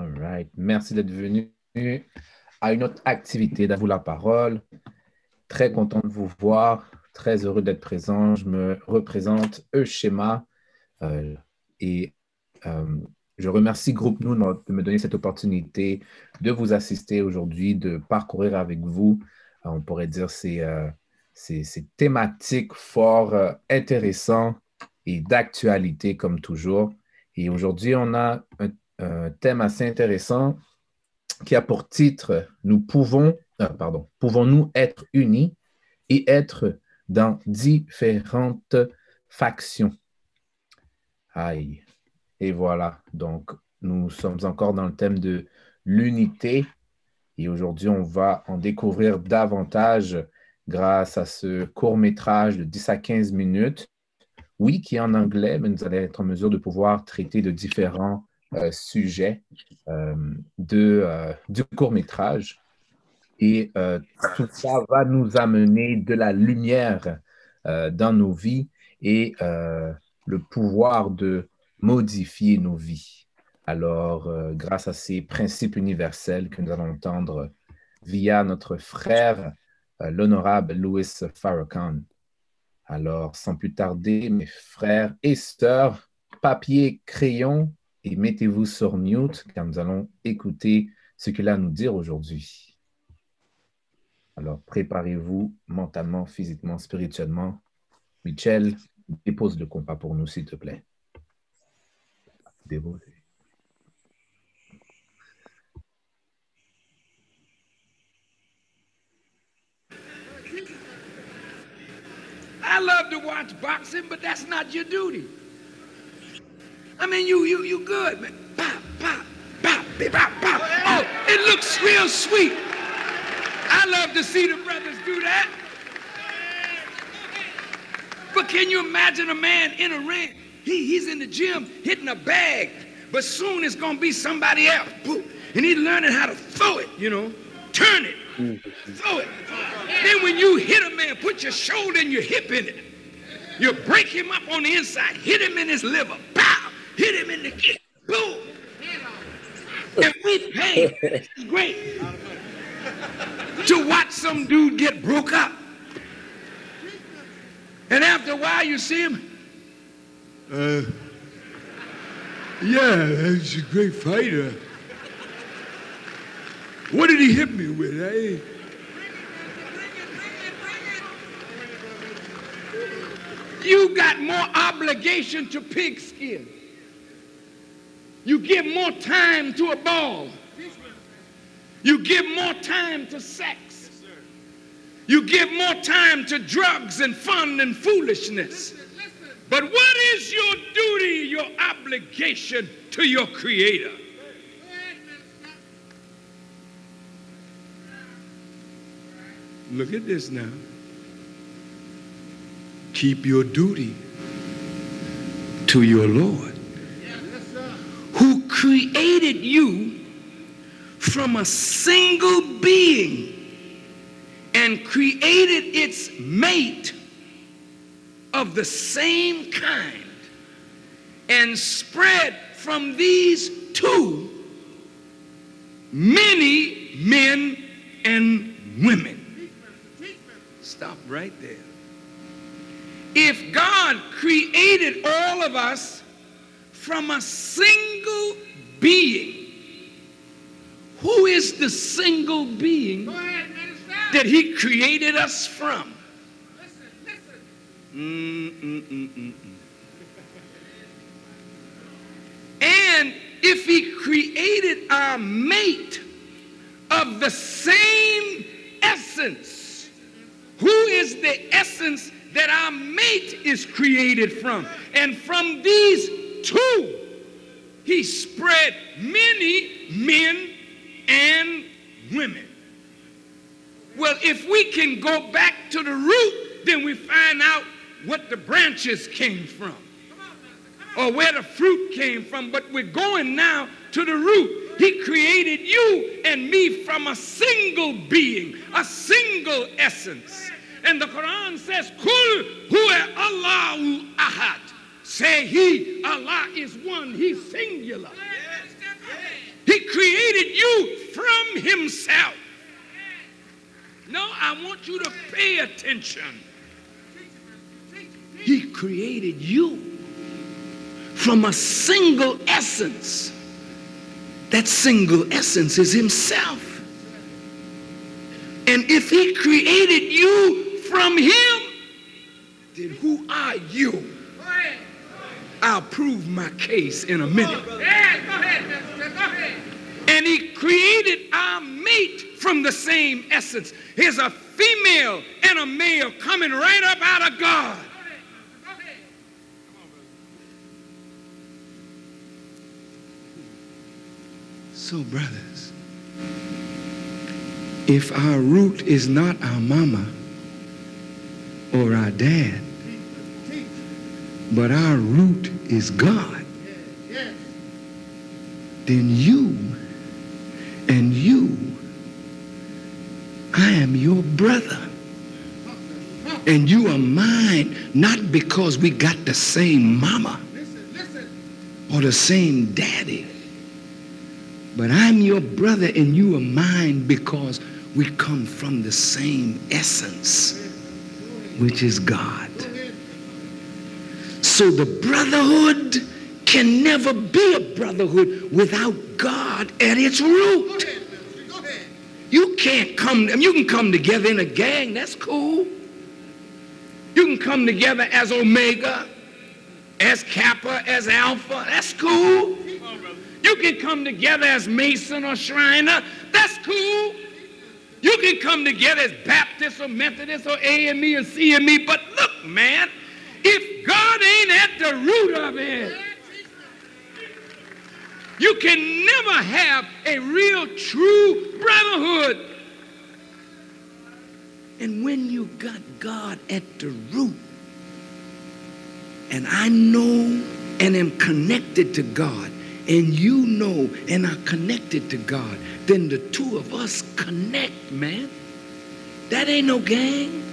All right. Merci d'être venu à une autre activité d'À vous la parole. Très content de vous voir, très heureux d'être présent. Je me représente Euschema euh, et euh, je remercie Groupe Nous de me donner cette opportunité de vous assister aujourd'hui, de parcourir avec vous, euh, on pourrait dire, ces, euh, ces, ces thématiques fort intéressantes et d'actualité comme toujours. Et aujourd'hui, on a un, un thème assez intéressant qui a pour titre Nous pouvons, euh, pardon, pouvons-nous être unis et être dans différentes factions? Aïe. Et voilà, donc nous sommes encore dans le thème de l'unité et aujourd'hui on va en découvrir davantage grâce à ce court métrage de 10 à 15 minutes. Oui, qui est en anglais, mais nous allons être en mesure de pouvoir traiter de différents euh, sujets euh, de, euh, du court métrage. Et tout ça va nous amener de la lumière dans nos vies et le pouvoir de modifier nos vies. Alors, grâce à ces principes universels que nous allons entendre via notre frère, l'honorable Louis Farrakhan. Alors, sans plus tarder, mes frères et sœurs, papier, crayon, et mettez-vous sur mute car nous allons écouter ce qu'il a à nous dire aujourd'hui. Alors, préparez-vous mentalement, physiquement, spirituellement. Michel, dépose le compas pour nous, s'il te plaît. Déposez. I love to watch boxing, but that's not your duty. I mean, you you you good, man. Pop, pop, pop, pop, pop. Oh, it looks real sweet. I love to see the brothers do that. But can you imagine a man in a ring? He, he's in the gym hitting a bag, but soon it's gonna be somebody else. Boom. And he's learning how to throw it, you know, turn it, throw it. Then when you hit a man, put your shoulder and your hip in it. You break him up on the inside, hit him in his liver, pow, hit him in the kidney, boom. And we pay. It's great to watch some dude get broke up. And after a while, you see him. Uh, yeah, he's a great fighter. What did he hit me with? Eh? You got more obligation to pigskin. You give more time to a ball. You give more time to sex. You give more time to drugs and fun and foolishness. But what is your duty, your obligation to your Creator? Look at this now. Keep your duty to your Lord, created you from a single being and created its mate of the same kind and spread from these two many men and women. Stop right there. If God created all of us from a single being, who is the single being that He created us from? And if He created our mate of the same essence, who is the essence that our mate is created from? And from these two, He spread many men and women. Well, if we can go back to the root, then we find out what the branches came from or where the fruit came from. But we're going now to the root. He created you and me from a single being, a single essence. And the Quran says, Kul huwa Allahu ahad. Say he, Allah is one, he's singular. He created you from himself. No, I want you to pay attention. He created you from a single essence. That single essence is himself. And if he created you from him, then who are you? I'll prove my case in a minute. And he created our mate from the same essence. Here's a female and a male coming right up out of God. So, brothers, if our root is not our mama or our dad, but our root is God, then you and you, I am your brother. And you are mine not because we got the same mama or the same daddy, but I'm your brother and you are mine because we come from the same essence, which is God. So the brotherhood can never be a brotherhood without God at its root. You can't come, you can come together in a gang, that's cool. You can come together as Omega, as Kappa, as Alpha, that's cool. You can come together as Mason or Shriner, that's cool. You can come together as Baptist or Methodist or AME or CME, but look, man, if God ain't at the root of it, you can never have a real, true brotherhood. And when you got God at the root, and I know and am connected to God, and you know and are connected to God, then the two of us connect, man. That ain't no gang.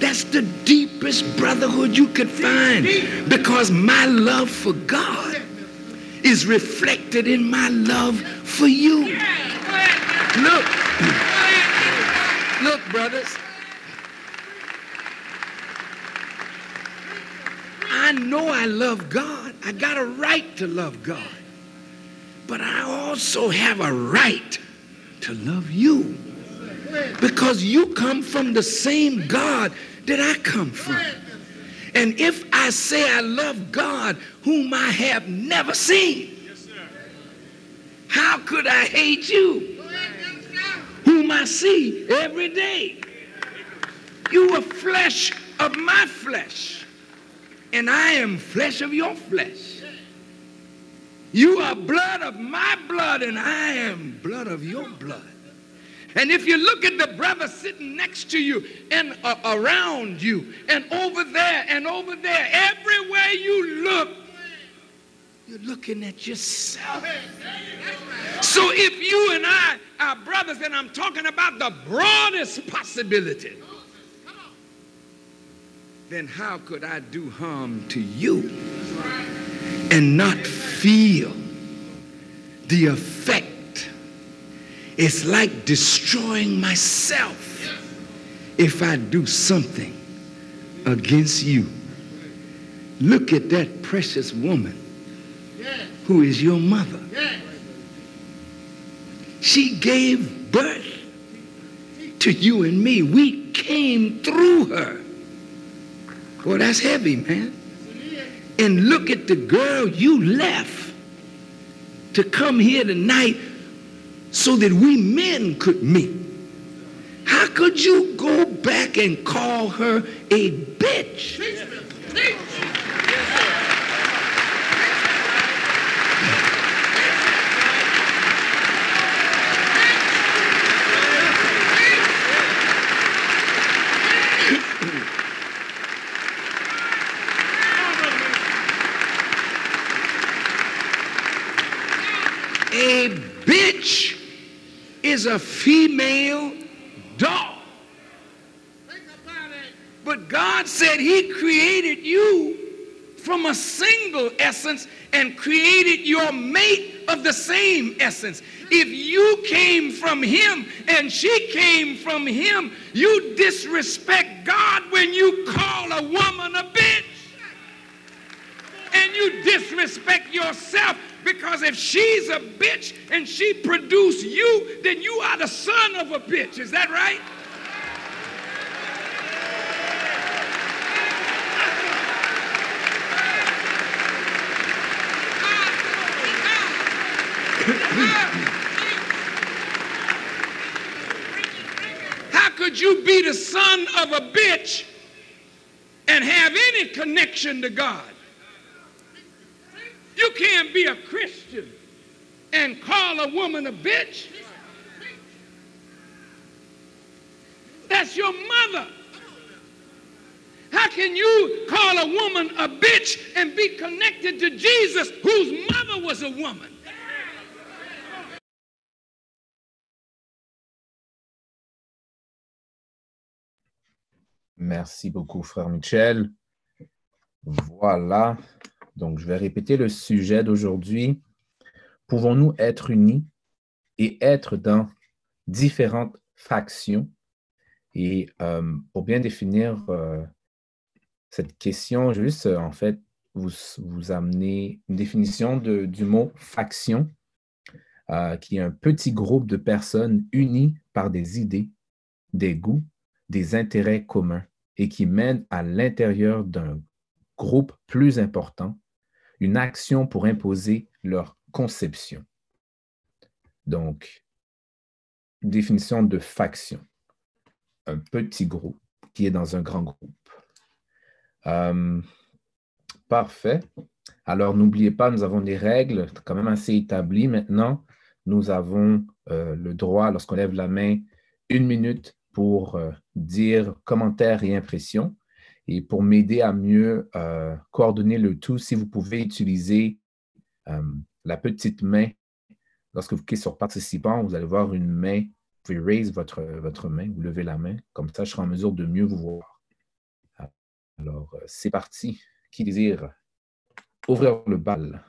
That's the deepest brotherhood you could find because my love for God is reflected in my love for you. Look, look, brothers. I know I love God. I got a right to love God. But I also have a right to love you because you come from the same God that I come from. And if I say I love God whom I have never seen, how could I hate you whom I see every day? You are flesh of my flesh, and I am flesh of your flesh. You are blood of my blood, and I am blood of your blood. And if you look at the brother sitting next to you and uh, around you and over there and over there, everywhere you look, you're looking at yourself. So if you and I are brothers, and I'm talking about the broadest possibility, then how could I do harm to you and not feel the effect? It's like destroying myself if I do something against you. Look at that precious woman who is your mother. She gave birth to you and me. We came through her. Well, that's heavy, man. And look at the girl you left to come here tonight so that we men could meet. How could you go back and call her a bitch? a bitch is a female dog. But God said He created you from a single essence and created your mate of the same essence. If you came from him and she came from him, you disrespect God when you call a woman a bitch. And you disrespect yourself because if she's a bitch and she produced you, then you are the son of a bitch. Is that right? How could you be the son of a bitch and have any connection to God? You can't be a Christian and call a woman a bitch. That's your mother. How can you call a woman a bitch and be connected to Jesus, whose mother was a woman? Merci beaucoup, frère Michel. Voilà. Donc, je vais répéter le sujet d'aujourd'hui. Pouvons-nous être unis et être dans différentes factions? Et euh, pour bien définir euh, cette question, juste euh, en fait vous, vous amener une définition du mot faction, qui est un petit groupe de personnes unies par des idées, des goûts, des intérêts communs et qui mènent à l'intérieur d'un groupe plus important une action pour imposer leur conception. Donc, définition de faction. Un petit groupe qui est dans un grand groupe. Euh, parfait. Alors, n'oubliez pas, nous avons des règles quand même assez établies maintenant. Nous avons euh, le droit, lorsqu'on lève la main, une minute pour euh, dire commentaires et impressions. Et pour m'aider à mieux euh, coordonner le tout, si vous pouvez utiliser euh, la petite main, lorsque vous cliquez sur participant, vous allez voir une main, vous pouvez raise votre, votre main, vous levez la main, comme ça je serai en mesure de mieux vous voir. Alors, euh, c'est parti. Qui désire ouvrir le bal?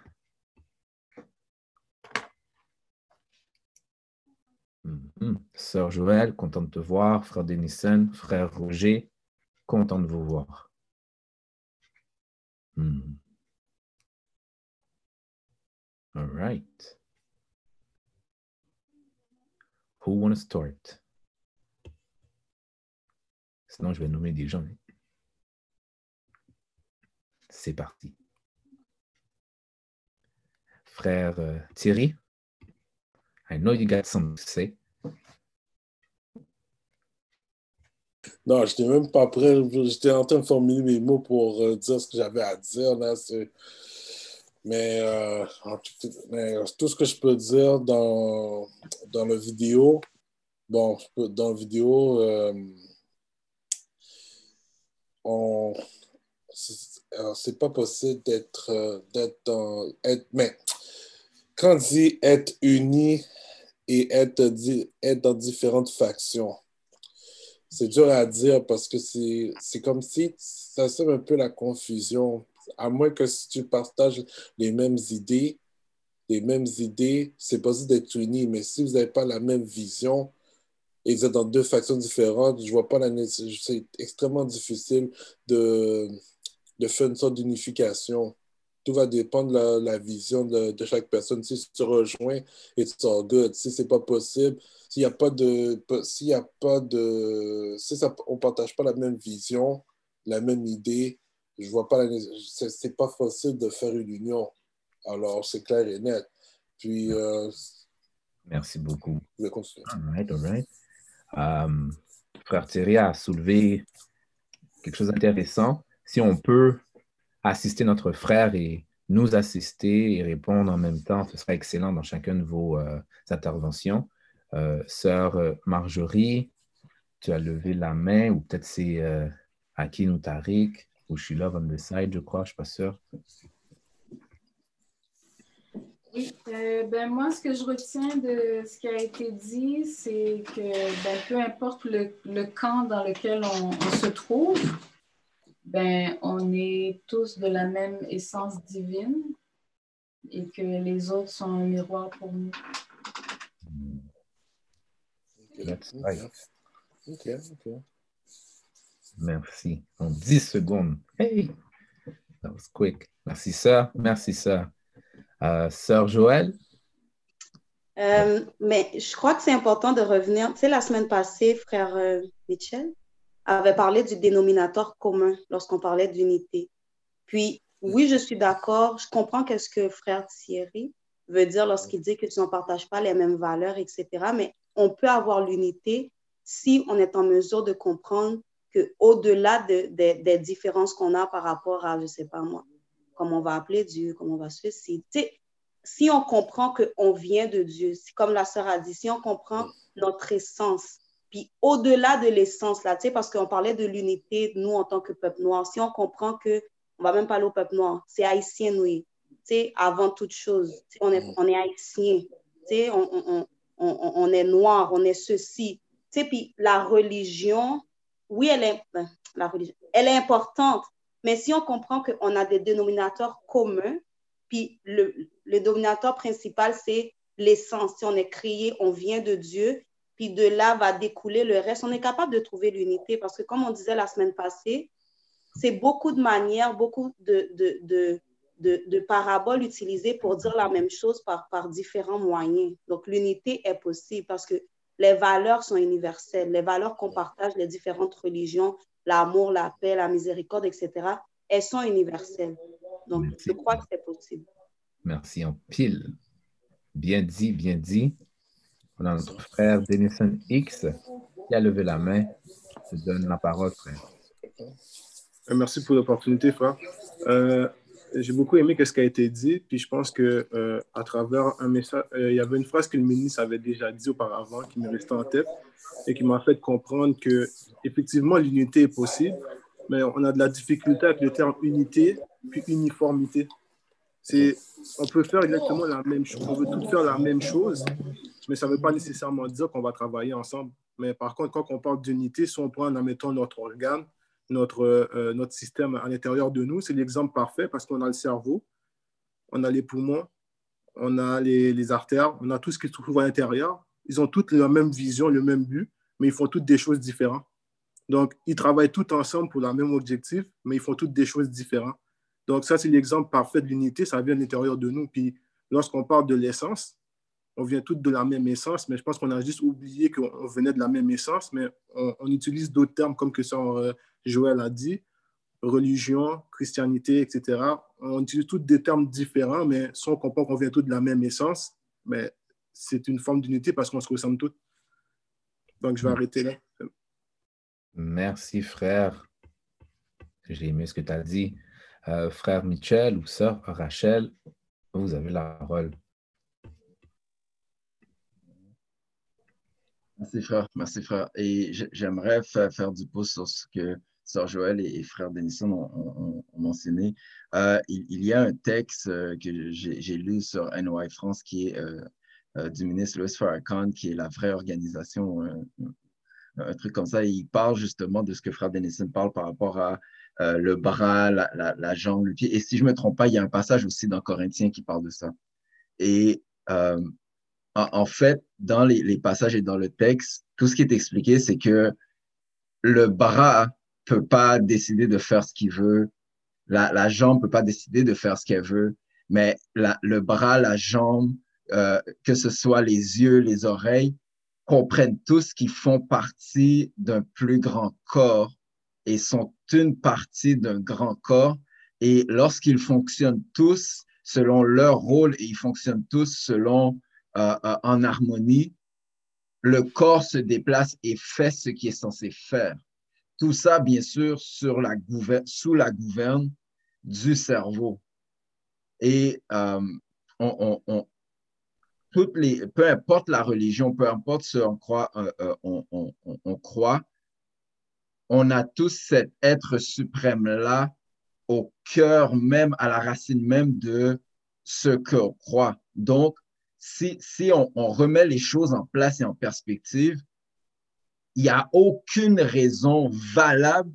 Mm Sœur Joël, content de te voir. Frère Denison, frère Roger, content de vous voir. Hmm. All right. Who want to start? Sinon, je vais nommer des gens. C'est parti. Frère euh, Thierry, I know you got something to say. Non, je n'étais même pas prêt. J'étais en train de formuler mes mots pour euh, dire ce que j'avais à dire. Là, mais, euh, tout, ce que je peux dire dans, dans la vidéo, bon, dans la vidéo, euh, on, c'est pas possible d'être, d'être, être, mais quand on dit être uni et être dans différentes factions, c'est dur à dire parce que c'est comme si ça sème un peu la confusion. À moins que si tu partages les mêmes idées, les mêmes idées, c'est possible d'être unis. Mais si vous n'avez pas la même vision et vous êtes dans deux factions différentes, je vois pas la C'est extrêmement difficile de, de faire une sorte d'unification tout va dépendre de la, vision de, chaque personne. Si tu rejoins, it's all good. Si c'est pas possible, s'il n'y a pas de. S'il y a pas de. Si ça, on ne partage pas la même vision, la même idée, je vois pas la. C'est pas possible de faire une union. Alors, c'est clair et net. Puis. Euh, Merci beaucoup. Je vais continuer. All right, all right. Um, frère Thierry a soulevé quelque chose d'intéressant. Si on peut assister notre frère et nous assister et répondre en même temps, ce sera excellent dans chacune de vos euh, interventions. Euh, sœur euh, Marjorie, tu as levé la main, ou peut-être c'est Akin ou Tariq, ou là on the side, je crois, je ne suis pas sûre. Oui, ben moi, ce que je retiens de ce qui a été dit, c'est que ben, peu importe le, camp dans lequel on se trouve, ben, on est tous de la même essence divine. et que les autres sont un miroir pour nous. That's. Merci. En 10 secondes. Hey! That was quick. Merci, sœur. Merci, sœur. Euh, sœur Joël? Euh, mais je crois que c'est important de revenir. Tu sais, la semaine passée, frère euh, Michel avait parlé du dénominateur commun lorsqu'on parlait d'unité. Puis, oui, je suis d'accord. Je comprends qu'est-ce que frère Thierry veut dire lorsqu'il dit que tu n'en partages pas les mêmes valeurs, etc. Mais on peut avoir l'unité si on est en mesure de comprendre qu'au-delà de, des différences qu'on a par rapport à, je ne sais pas moi, comment on va appeler Dieu, comment on va se faire, si on comprend qu'on vient de Dieu, comme la sœur a dit, si on comprend notre essence, puis au-delà de l'essence, là, parce qu'on parlait de l'unité, nous, en tant que peuple noir, si on comprend que, on va même parler au peuple noir, c'est haïtien, oui, avant toute chose, on est, on est haïtien, on, on, on, on, est noir, on est ceci, puis la religion, oui, elle est, ben, la religion, elle est importante, mais si on comprend qu'on a des dénominateurs communs, puis le, le dominateur principal, c'est l'essence. Si on est créé, on vient de Dieu, puis de là va découler le reste. On est capable de trouver l'unité parce que, comme on disait la semaine passée, c'est beaucoup de manières, beaucoup de, de, de, de, de paraboles utilisées pour dire la même chose par, par différents moyens. Donc, l'unité est possible parce que les valeurs sont universelles. Les valeurs qu'on partage, les différentes religions, l'amour, la paix, la miséricorde, etc., elles sont universelles. Donc, je crois que c'est possible. Merci en pile. Bien dit, bien dit. On a notre frère Denison X qui a levé la main. Je te donne la parole, frère. Euh, merci pour l'opportunité, frère. Euh, j'ai beaucoup aimé ce qui a été dit, puis je pense que euh, à travers un message, il y avait une phrase que le ministre avait déjà dit auparavant qui m'est restée en tête et qui m'a fait comprendre que effectivement l'unité est possible, mais on a de la difficulté avec le terme unité puis uniformité. On peut faire exactement la même chose, on veut tout faire la même chose, mais ça ne veut pas nécessairement dire qu'on va travailler ensemble. Mais par contre, quand on parle d'unité, si on prend en mettant notre organe, notre, euh, notre système à l'intérieur de nous, c'est l'exemple parfait parce qu'on a le cerveau, on a les poumons, on a les, les, artères, on a tout ce qui se trouve à l'intérieur. Ils ont toutes la même vision, le même but, mais ils font toutes des choses différentes. Donc, ils travaillent tous ensemble pour le même objectif, mais ils font toutes des choses différentes. Donc, ça, c'est l'exemple parfait de l'unité, ça vient de l'intérieur de nous. Puis, lorsqu'on parle de l'essence, on vient tous de la même essence, mais je pense qu'on a juste oublié qu'on venait de la même essence, mais on, utilise d'autres termes comme que ça, euh, Joël a dit, religion, christianité, etc. On utilise tous des termes différents, mais si on comprend qu'on vient tous de la même essence, mais c'est une forme d'unité parce qu'on se ressemble tous. Donc, je vais arrêter là. Merci, frère. J'ai aimé ce que tu as dit. Euh, frère Michel ou sœur Rachel, vous avez la parole. Merci, frère. Merci, frère. Et j'aimerais faire, du pouce sur ce que sœur Joël et, frère Denison ont, mentionné. Euh, il, y a un texte euh, que j'ai lu sur NY France qui est du ministre Louis Farrakhan, qui est la vraie organisation, un truc comme ça. il parle justement de ce que frère Denison parle par rapport à euh, le bras, la, jambe, le pied. Et si je ne me trompe pas, il y a un passage aussi dans Corinthiens qui parle de ça. Et euh, en, fait, dans les, passages et dans le texte, tout ce qui est expliqué, c'est que le bras peut pas décider de faire ce qu'il veut, la, jambe ne peut pas décider de faire ce qu'elle veut, mais le bras, la jambe, euh, que ce soit les yeux, les oreilles, comprennent tous qu'ils font partie d'un plus grand corps et sont une partie d'un grand corps. Et lorsqu'ils fonctionnent tous selon leur rôle et ils fonctionnent tous selon en harmonie, le corps se déplace et fait ce qui est censé faire. Tout ça, bien sûr, sous la gouverne du cerveau. Et euh, on, toutes les, peu importe la religion, peu importe ce en quoi on, on croit, on a tous cet être suprême-là au cœur même, à la racine même de ce qu'on croit. Donc, si, si on, remet les choses en place et en perspective, il n'y a aucune raison valable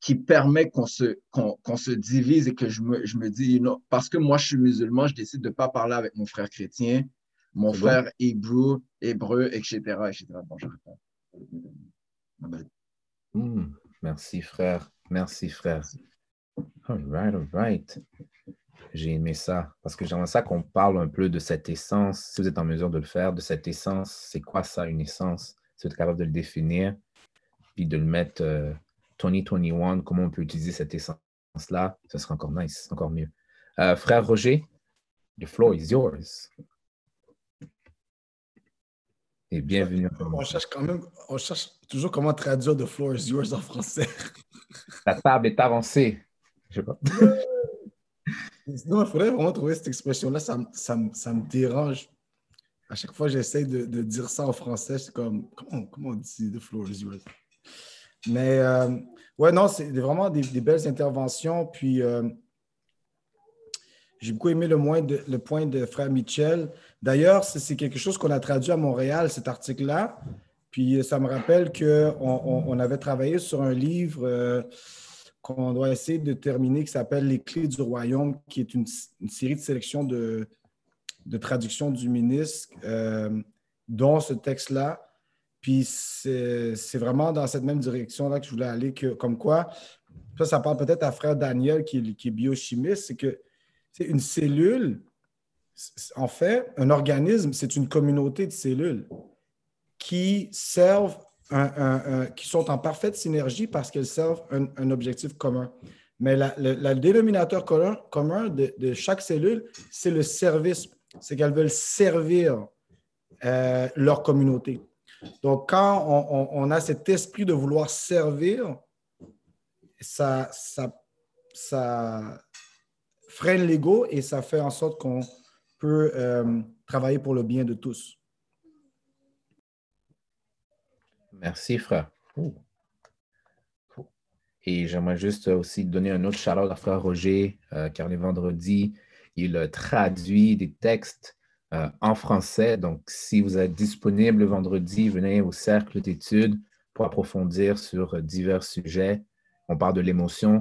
qui permet qu'on se, qu'on, se divise et que je me, je me dis, parce que moi je suis musulman, je décide de ne pas parler avec mon frère chrétien, mon frère hébreu, hébreu, etc. etc. Bon, hmm, merci, frère. Merci, frère. All right, all right. J'ai aimé ça parce que j'aimerais ça qu'on parle un peu de cette essence, si vous êtes en mesure de le faire, de cette essence. C'est quoi ça, une essence? Si vous êtes capable de le définir, puis de le mettre 2021, euh, comment on peut utiliser cette essence-là, ce sera encore nice, encore mieux. Euh, frère Roger, the floor is yours. Et bienvenue. On cherche quand même, on cherche toujours comment traduire The floor is yours en français. La table est avancée. Je sais pas. Non, il faudrait vraiment trouver cette expression-là. Ça, ça, ça, me dérange. À chaque fois, j'essaie de, dire ça en français. C'est comme, comment, comment on dit The floor is yours? Mais, euh, ouais, non, c'est vraiment des, belles interventions. Puis, euh, j'ai beaucoup aimé le, moins de, le point de frère Michel. D'ailleurs, c'est quelque chose qu'on a traduit à Montréal, cet article-là. Puis ça me rappelle qu'on on, avait travaillé sur un livre euh, qu'on doit essayer de terminer qui s'appelle Les clés du royaume, qui est une, série de sélections de, de traduction du ministre, euh, dont ce texte-là. Puis c'est vraiment dans cette même direction-là que je voulais aller, que, comme quoi, ça, ça parle peut-être à frère Daniel qui, qui est biochimiste, c'est que c'est une cellule, en fait, un organisme, c'est une communauté de cellules qui servent, qui sont en parfaite synergie parce qu'elles servent un, objectif commun. Mais le dénominateur commun, de, chaque cellule, c'est le service. C'est qu'elles veulent servir euh, leur communauté. Donc, quand on, a cet esprit de vouloir servir, ça, freine l'ego et ça fait en sorte qu'on peut euh, travailler pour le bien de tous. Merci, frère. Et j'aimerais juste aussi donner un autre shout à frère Roger, euh, car les vendredis, il traduit des textes euh, en français. Donc, si vous êtes disponible le vendredi, venez au cercle d'études pour approfondir sur divers sujets. On parle de l'émotion,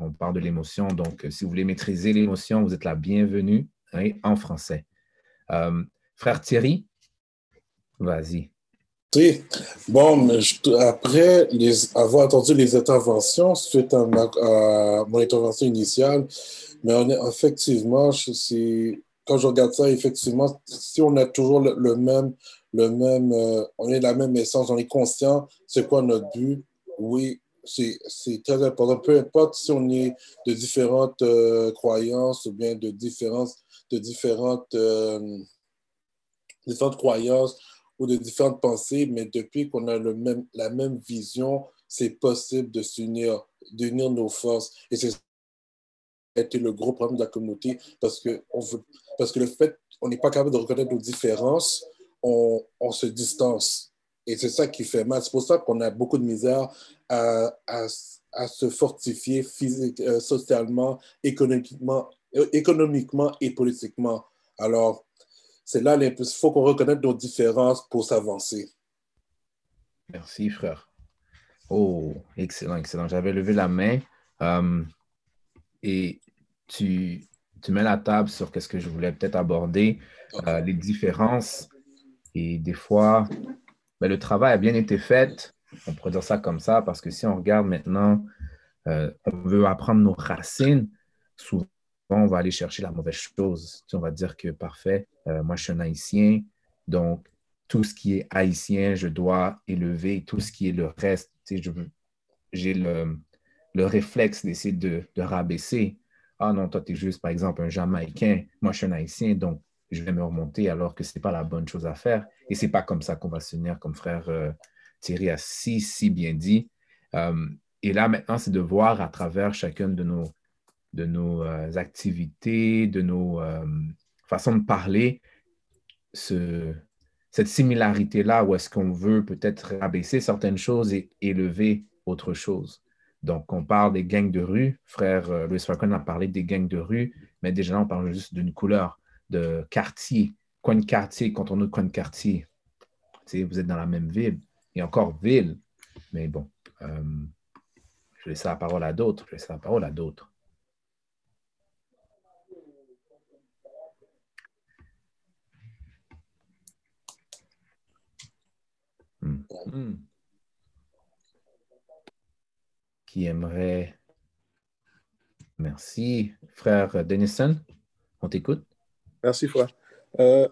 on parle de l'émotion. Donc, si vous voulez maîtriser l'émotion, vous êtes la bienvenue hein, en français. Euh, frère Thierry, vas-y. Bon, après avoir entendu les interventions suite à, mon intervention initiale, mais effectivement, quand je regarde ça, effectivement, si on a toujours le, même, le même euh, on est la même essence, on est conscient, c'est quoi notre but, oui, c'est très important. Peu importe si on est de différentes euh, croyances ou bien de différentes, de différentes, euh, différentes croyances ou de différentes pensées, mais depuis qu'on a le même, la même vision, c'est possible de s'unir, d'unir nos forces. Et c'est été le gros problème de la communauté parce que, on veut, parce que le fait on n'est pas capable de reconnaître nos différences, on, on se distance. Et c'est ça qui fait mal. C'est pour ça qu'on a beaucoup de misère à, se fortifier physiquement, euh, socialement, économiquement, euh, économiquement et politiquement. Alors, c'est là, il faut qu'on reconnaisse nos différences pour s'avancer. Merci, frère. Oh, excellent, excellent. J'avais levé la main euh, et tu, tu mets la table sur ce que je voulais peut-être aborder, les différences. Et des fois, ben, le travail a bien été fait. On pourrait dire ça comme ça parce que si on regarde maintenant, euh, on veut apprendre nos racines, souvent on va aller chercher la mauvaise chose. on va dire que parfait, euh, moi je suis un haïtien, donc tout ce qui est haïtien, je dois élever, tout ce qui est le reste, j'ai le, le, réflexe d'essayer de, de rabaisser. Ah non, toi, tu es juste, par exemple, un Jamaïcain, moi je suis un haïtien, donc je vais me remonter alors que ce n'est pas la bonne chose à faire. Et ce n'est pas comme ça qu'on va se tenir, comme frère euh, Thierry a si, si bien dit. Euh, et là, maintenant, c'est de voir à travers chacune de nos, de nos euh, activités, de nos façons de parler, ce, cette similarité-là où est-ce qu'on veut peut-être rabaisser certaines choses et élever autre chose. Donc, on parle des gangs de rue. Frère Louis Falcon a parlé des gangs de rue, mais déjà, on parle juste d'une couleur de quartier, coin de quartier, on est coin de quartier. vous êtes dans la même ville, et encore ville, mais bon. Euh, Je vais laisser la parole à d'autres. Je vais laisser la parole à d'autres. Hmm. Qui aimerait. Merci. Frère Denison, on t'écoute. Merci, frère. Euh,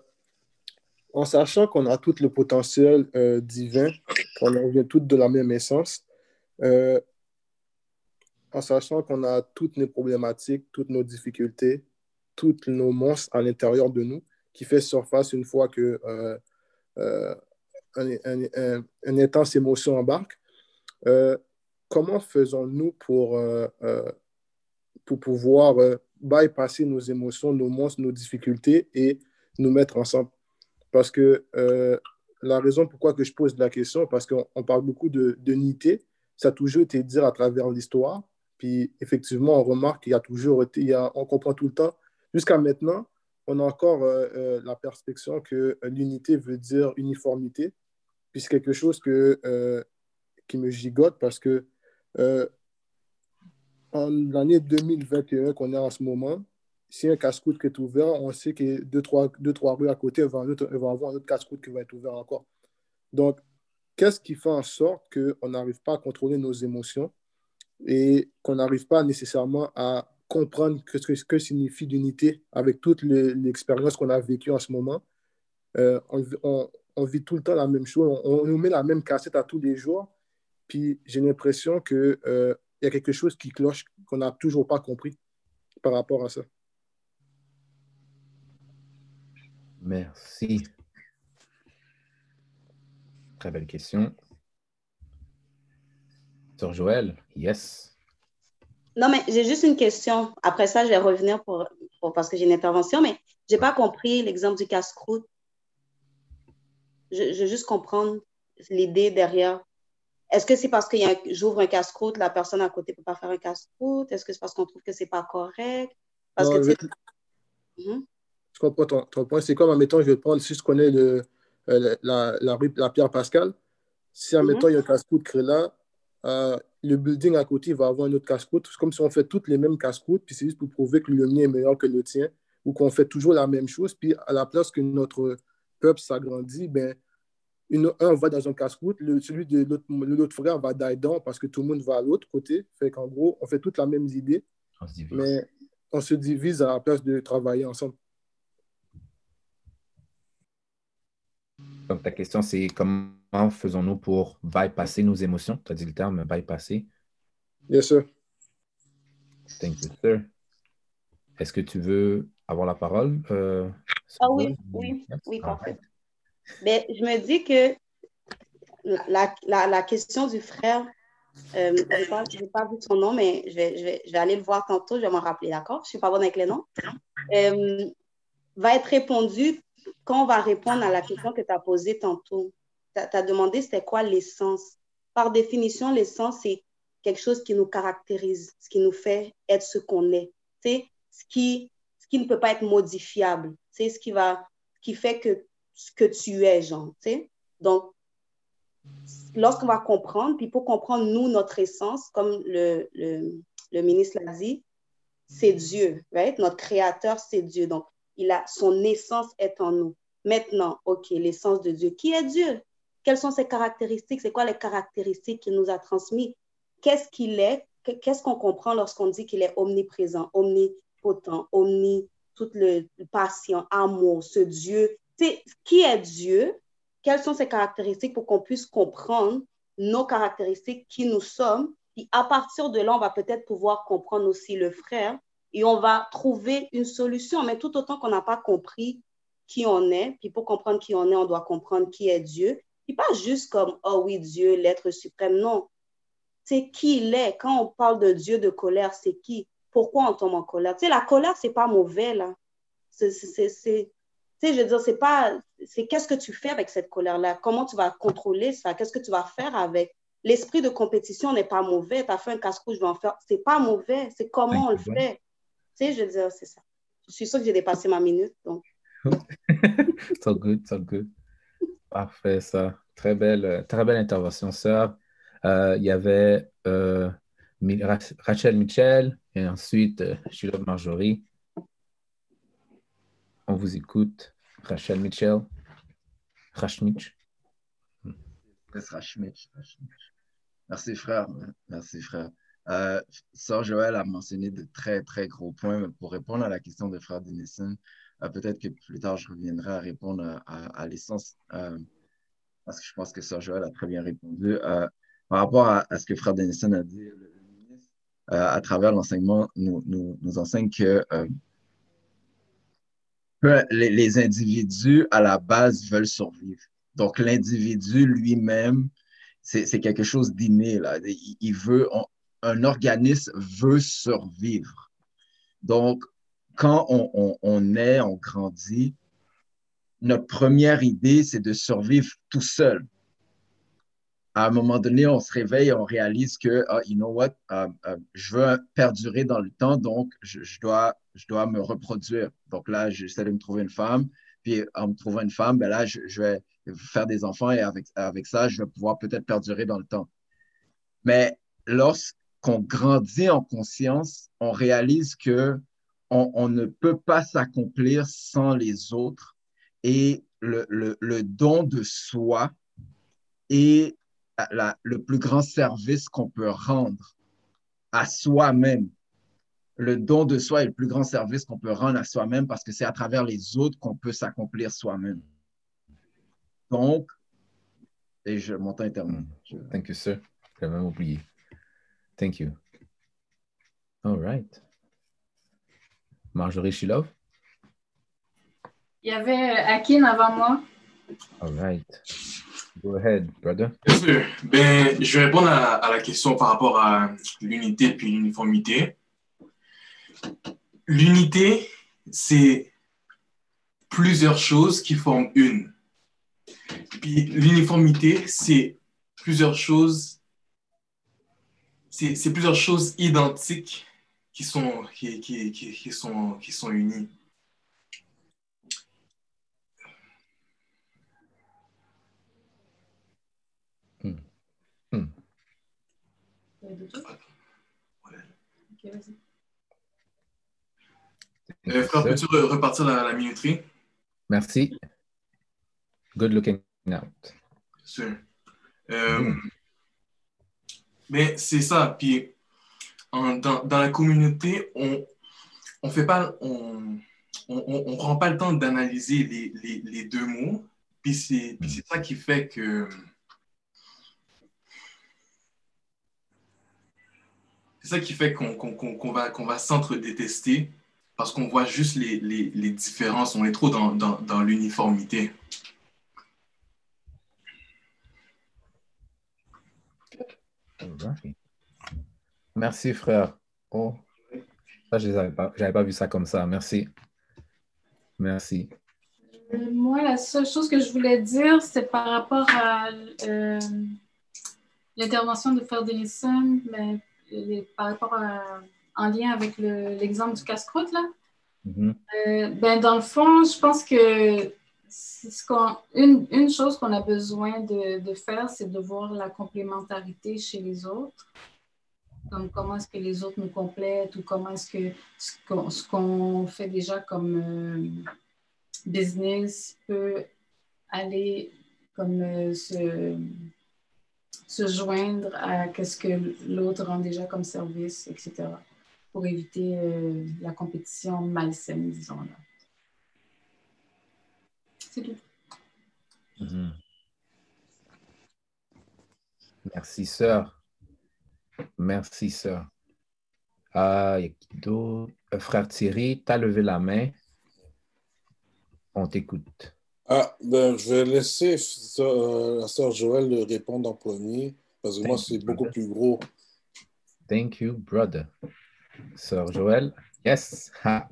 en sachant qu'on a tout le potentiel euh, divin, qu'on vient toutes de la même essence, euh, en sachant qu'on a toutes nos problématiques, toutes nos difficultés, toutes nos monstres à l'intérieur de nous, qui fait surface une fois que un, un, une intense émotion embarque. comment faisons-nous pour, pour pouvoir bypasser nos émotions, nos monstres, nos difficultés et nous mettre ensemble? Parce que euh, la raison pourquoi que je pose la question, parce qu'on parle beaucoup de, de ça a toujours été dit à travers l'histoire. Puis effectivement, on remarque qu'il y a toujours été, il y a, on comprend tout le temps. Jusqu'à maintenant, on a encore euh, euh, la perspective que l'unité veut dire uniformité. Puis c'est quelque chose que, qui me gigote parce que en l'année 2021 qu'on est en ce moment, si un casse-croûte qui est ouvert, on sait que deux, trois, deux, trois rues à côté, va, va avoir un autre casse-croûte qui va être ouvert encore. Donc, qu'est-ce qui fait en sorte qu'on n'arrive pas à contrôler nos émotions et qu'on n'arrive pas nécessairement à comprendre ce que, que signifie l'unité avec toute l'expérience qu'on a vécue en ce moment? Euh, vit tout le temps la même chose, on, nous met la même cassette à tous les jours, puis j'ai l'impression qu'il euh, y a quelque chose qui cloche, qu'on n'a toujours pas compris par rapport à ça. Merci. Très belle question. Sœur Joël, yes. Non, mais j'ai juste une question. Après ça, je vais revenir pour, parce que j'ai une intervention, mais je n'ai pas compris l'exemple du casse-croûte. Je, je, veux juste comprendre l'idée derrière. Est-ce que c'est parce que j'ouvre un casse-croûte, la personne à côté ne peut pas faire un casse-croûte? Est-ce que c'est parce qu'on trouve que ce n'est pas correct? Parce que, mhm. Je comprends ton, point. C'est comme, admettons, je vais prendre, si je connais le, euh, la, la, la, Pierre Pascal, si, admettons, mm il y a un casse-croûte créé là, euh, le building à côté va avoir un autre casse-croûte. C'est comme si on fait toutes les mêmes casse-croûtes, puis c'est juste pour prouver que le mien est meilleur que le tien, ou qu'on fait toujours la même chose, puis à la place que notre peuple s'agrandit, ben, une, un va dans un casse-croûte, celui de l'autre frère va down parce que tout le monde va à l'autre côté. Fait qu'en gros, on fait toutes la même idée, mais on se divise à la place de travailler ensemble. Donc, ta question, c'est comment faisons-nous pour bypasser nos émotions? Tu as dit le terme bypasser. Yes, sir. Thank you, sir. Est-ce que tu veux avoir la parole? Euh, ah oui, oui, oui, parfait. Mais je me dis que la, la, la question du frère, euh, je n'ai pas, vu son nom, mais je vais, je, vais, je vais, aller le voir tantôt, je vais m'en rappeler, d'accord? Je ne suis pas bonne avec les noms. Euh, va être répondu quand on va répondre à la question que tu as posée tantôt, tu as, demandé c'était quoi l'essence. Par définition, l'essence, c'est quelque chose qui nous caractérise, ce qui nous fait être ce qu'on est. C'est ce qui, ce qui ne peut pas être modifiable. C'est ce qui, va, qui fait que ce que tu es, genre. Donc, lorsqu'on va comprendre, puis pour comprendre, nous, notre essence, comme le, le, le ministre l'a dit, c'est Dieu, right? Notre créateur, c'est Dieu. Donc, il a, son essence est en nous. Maintenant, OK, l'essence de Dieu. Qui est Dieu? Quelles sont ses caractéristiques? C'est quoi les caractéristiques qu'il nous a transmises? Qu'est-ce qu'il est? Qu'est-ce qu'on comprend lorsqu'on dit qu'il est omniprésent, omnipotent, omni, tout le patient, amour, ce Dieu? C'est qui est Dieu? Quelles sont ses caractéristiques pour qu'on puisse comprendre nos caractéristiques, qui nous sommes? Et à partir de là, on va peut-être pouvoir comprendre aussi le frère et on va trouver une solution. Mais tout autant qu'on n'a pas compris qui on est, puis pour comprendre qui on est, on doit comprendre qui est Dieu. Et pas juste comme, oh oui, Dieu, l'être suprême. Non, c'est qui il est. Quand on parle de Dieu de colère, c'est qui? Pourquoi on tombe en colère? Tu sais, la colère, c'est pas mauvais, là. C'est, tu sais, je veux dire, c'est pas, c'est qu'est-ce que tu fais avec cette colère-là? Comment tu vas contrôler ça? Qu'est-ce que tu vas faire avec? L'esprit de compétition n'est pas mauvais. Tu as fait un casse-cou, je vais en faire. C'est pas mauvais. C'est comment on le fait? Tu sais, je veux dire, c'est ça. Je suis sûre que j'ai dépassé ma minute, donc. so good, so good. Parfait, ça. Très belle, très belle intervention, sœur. Euh, il y avait euh, Rachel Mitchell et ensuite euh, Sheila Marjorie. On vous écoute. Rachel Mitchell. Rachmich. Merci, frère. Merci, frère. Euh, Sœur Joël a mentionné de très, très gros points. Pour répondre à la question de frère Denison, euh, peut-être que plus tard, je reviendrai à répondre à, l'essence, euh, parce que je pense que Sœur Joël a très bien répondu. Par rapport à, ce que frère Denison a dit, à travers l'enseignement, nous, nous, que euh, les, individus, à la base, veulent survivre. Donc, l'individu lui-même, c'est quelque chose d'inné. Il, veut, un organisme veut survivre. Donc, quand on, on, on est, on grandit, notre première idée, c'est de survivre tout seul. À un moment donné, on se réveille et on réalise que, ah, you know what, euh, euh, je veux perdurer dans le temps, donc je, dois, je dois me reproduire. Donc là, j'essaie de me trouver une femme. Puis en me trouvant une femme, ben là, je, vais faire des enfants et avec, avec ça, je vais pouvoir peut-être perdurer dans le temps. Mais lorsqu'on grandit en conscience, on réalise que on, ne peut pas s'accomplir sans les autres et le, le, le don de soi est la- le plus grand service qu'on peut rendre à soi-même. Le don de soi est le plus grand service qu'on peut rendre à soi-même parce que c'est à travers les autres qu'on peut s'accomplir soi-même. Donc, et je, mon temps est terminé. Je- Thank you, sir. J'avais même oublié. Thank you. All right. Marjorie Shilov? Il y avait Akin avant moi. All right. Go ahead, brother. Bien sûr. Ben, je vais répondre à, la question par rapport à l'unité puis l'uniformité. L'unité, c'est plusieurs choses qui forment une. Puis l'uniformité, c'est plusieurs choses, c'est plusieurs choses identiques qui sont, qui, qui, qui sont, qui sont unies. Il y a d'autres choses? Ok, vas-y. Euh, peux-tu re- repartir la, la minuterie? Merci. Good looking out. Sûr. Euh, mais c'est ça. Puis en- dans, dans la communauté, on on fait pas, on, on, on- prend pas le temps d'analyser les, les, les deux mots. Puis c'est puis c'est ça qui fait que c'est ça qui fait qu'on va, qu'on va s'entre-détester parce qu'on voit juste les, les, les différences. On est trop dans, dans, dans l'uniformité. Merci, frère. Oh, ça, je n'avais pas, vu ça comme ça. Merci. Merci. Euh, Moi, la seule chose que je voulais dire, c'est par rapport à euh, l'intervention de Frère Denison, ben, les- par rapport à- en lien avec le- l'exemple du casse-croûte, là. Mhm. Euh, ben, dans le fond, je pense que ce une, une chose qu'on a besoin de, de faire, c'est de voir la complémentarité chez les autres. Comme comment est-ce que les autres nous complètent ou comment est-ce que ce qu'on ce qu'on fait déjà comme euh, business peut aller comme euh, se, se joindre à ce que l'autre rend déjà comme service, etc. Pour éviter euh, la compétition malsaine, disons là. C'est tout. Mhm. Merci, sœur. Merci, sœur. Ah? Euh, frère Thierry, tu as levé la main. On t'écoute. Ah, ben, je vais laisser euh, la sœur Joël répondre en premier, parce que moi, c'est beaucoup plus gros. Thank you, brother. Sœur Joël, yes. Ha.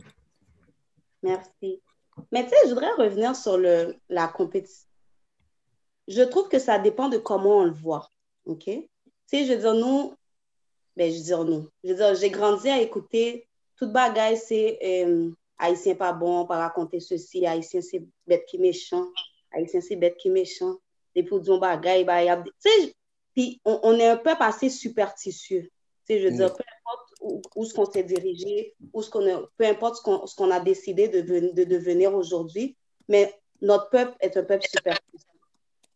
Merci. Mais tu sais, je voudrais revenir sur le, la compétition. Je trouve que ça dépend de comment on le voit. OK? Tu sais, je veux dire, nous, ben, je veux dire, nous. Je veux dire, j'ai grandi à écouter toute bagaille, c'est euh, Haïtien pas bon, pas raconter ceci, Haïtien c'est bête qui méchant, Haïtien c'est bête qui méchant. Et puis, disons, bagaille, bah, a... Puis on, on est un peu passé superstitieux. Tu sais, je veux dire, peu importe où, où ce qu'on s'est dirigé, où ce qu'on a, peu importe ce qu'on, qu'on a décidé de, ven- de devenir aujourd'hui, mais notre peuple est un peuple super puissant.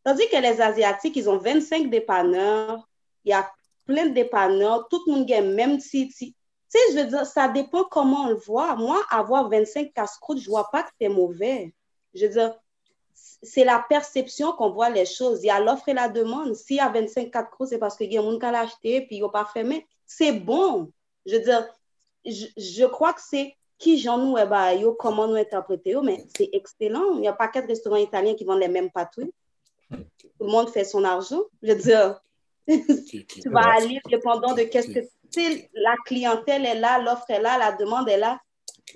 Tandis que les Asiatiques, ils ont 25 dépanneurs, il y a plein de dépanneurs, tout le monde gagne même si, si- Tu sais, je veux dire, ça dépend comment on le voit. Moi, avoir 25 casse-croûtes, je vois pas que c'est mauvais. Je veux dire, c'est la perception qu'on voit les choses. Il y a l'offre et la demande. S'il y a 25 casse-croûtes, c'est parce qu'il y a gens qui l'ont acheté puis ils n'ont pas mais c'est bon. Je veux dire, je, je crois que c'est qui j'en nous, eh ben, yo, comment nous interpréter, yo, mais c'est excellent. Il n'y a pas quatre restaurants italiens qui vendent les mêmes patouilles. Tout le monde fait son argent. Je veux dire, tu vas aller dépendant de qu'est-ce que la clientèle est là, l'offre est là, la demande est là.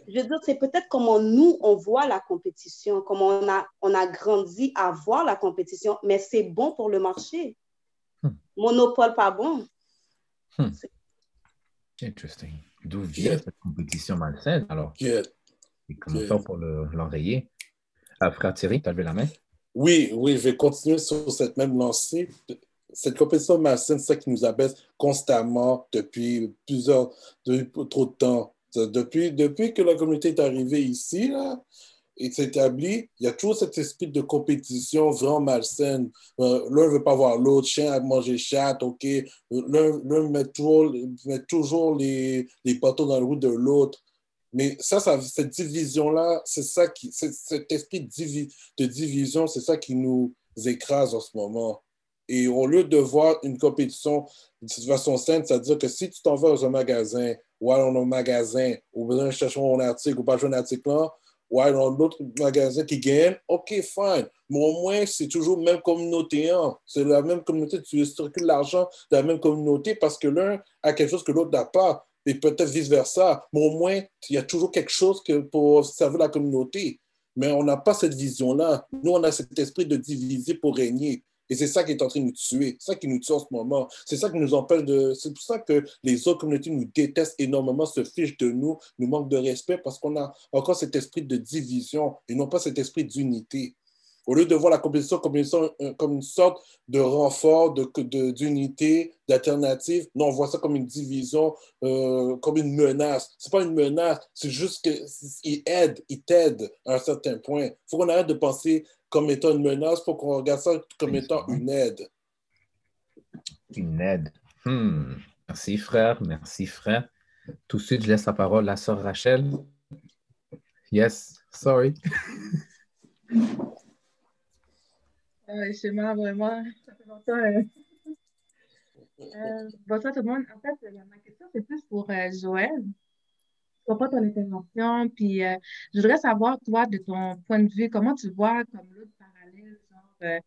Je veux dire, c'est peut-être comment nous, on voit la compétition, comment on a, on a grandi à voir la compétition, mais c'est bon pour le marché. Hmm. Monopole, pas bon. Interesting. D'où vient cette compétition malsaine alors? Et comment Yeah. faire pour le- l'enrayer? Euh, frère Thierry, tu as levé la main? Oui, oui, je vais continuer sur cette même lancée. Cette compétition malsaine, c'est ça qui nous abaisse constamment depuis plusieurs, depuis trop de temps. Depuis, depuis que la communauté est arrivée ici, là, et s'est établie, il y a toujours cet esprit de compétition vraiment malsaine. Euh, L'un ne veut pas voir l'autre, chien à manger chat, OK. L'un met toujours, met toujours les, les bateaux dans le roue de l'autre. Mais ça, cette division-là, c'est ça qui, c'est- cet esprit de division, c'est ça qui nous écrase en ce moment. Et au lieu de voir une compétition de façon saine, c'est-à-dire que si tu t'en vas dans un magasin, ou alors dans un magasin, ou besoin de chercher un article, ou pas jouer un article là, ou alors dans l'autre magasin qui gagne, OK, fine. Mais au moins, c'est toujours la même communauté. hein. C'est la même communauté, tu circules l'argent de la même communauté parce que l'un a quelque chose que l'autre n'a pas et peut-être vice-versa. Mais au moins, il y a toujours quelque chose que pour servir la communauté. Mais on n'a pas cette vision-là. Nous, on a cet esprit de diviser pour régner. Et c'est ça qui est en train de nous tuer. C'est ça qui nous tue en ce moment. C'est ça qui nous empêche de. C'est pour ça que les autres communautés nous détestent énormément, se fichent de nous, nous manquent de respect parce qu'on a encore cet esprit de division et non pas cet esprit d'unité. Au lieu de voir la compétition comme une, sorte- euh, de renfort, de- de- d'unité, d'alternative, non, on voit ça comme une division, euh, comme une menace. C'est pas une menace, c'est juste qu'il aide, il t'aide à un certain point. Il faut qu'on arrête de penser comme étant une menace, il faut qu'on regarde ça comme étant une aide. Une aide. Hmm. Merci, frère. Merci, frère. Tout de suite, je laisse la parole à sœur Rachel. Yes, sorry. Euh, chez moi, vraiment, ça fait longtemps. euh. Euh, bonsoir tout le monde. En fait, ma question, c'est plus pour euh, Joël. Je comprends ton intervention, puis euh, je voudrais savoir, toi, de ton point de vue, comment tu vois comme l'autre parallèle, genre, euh,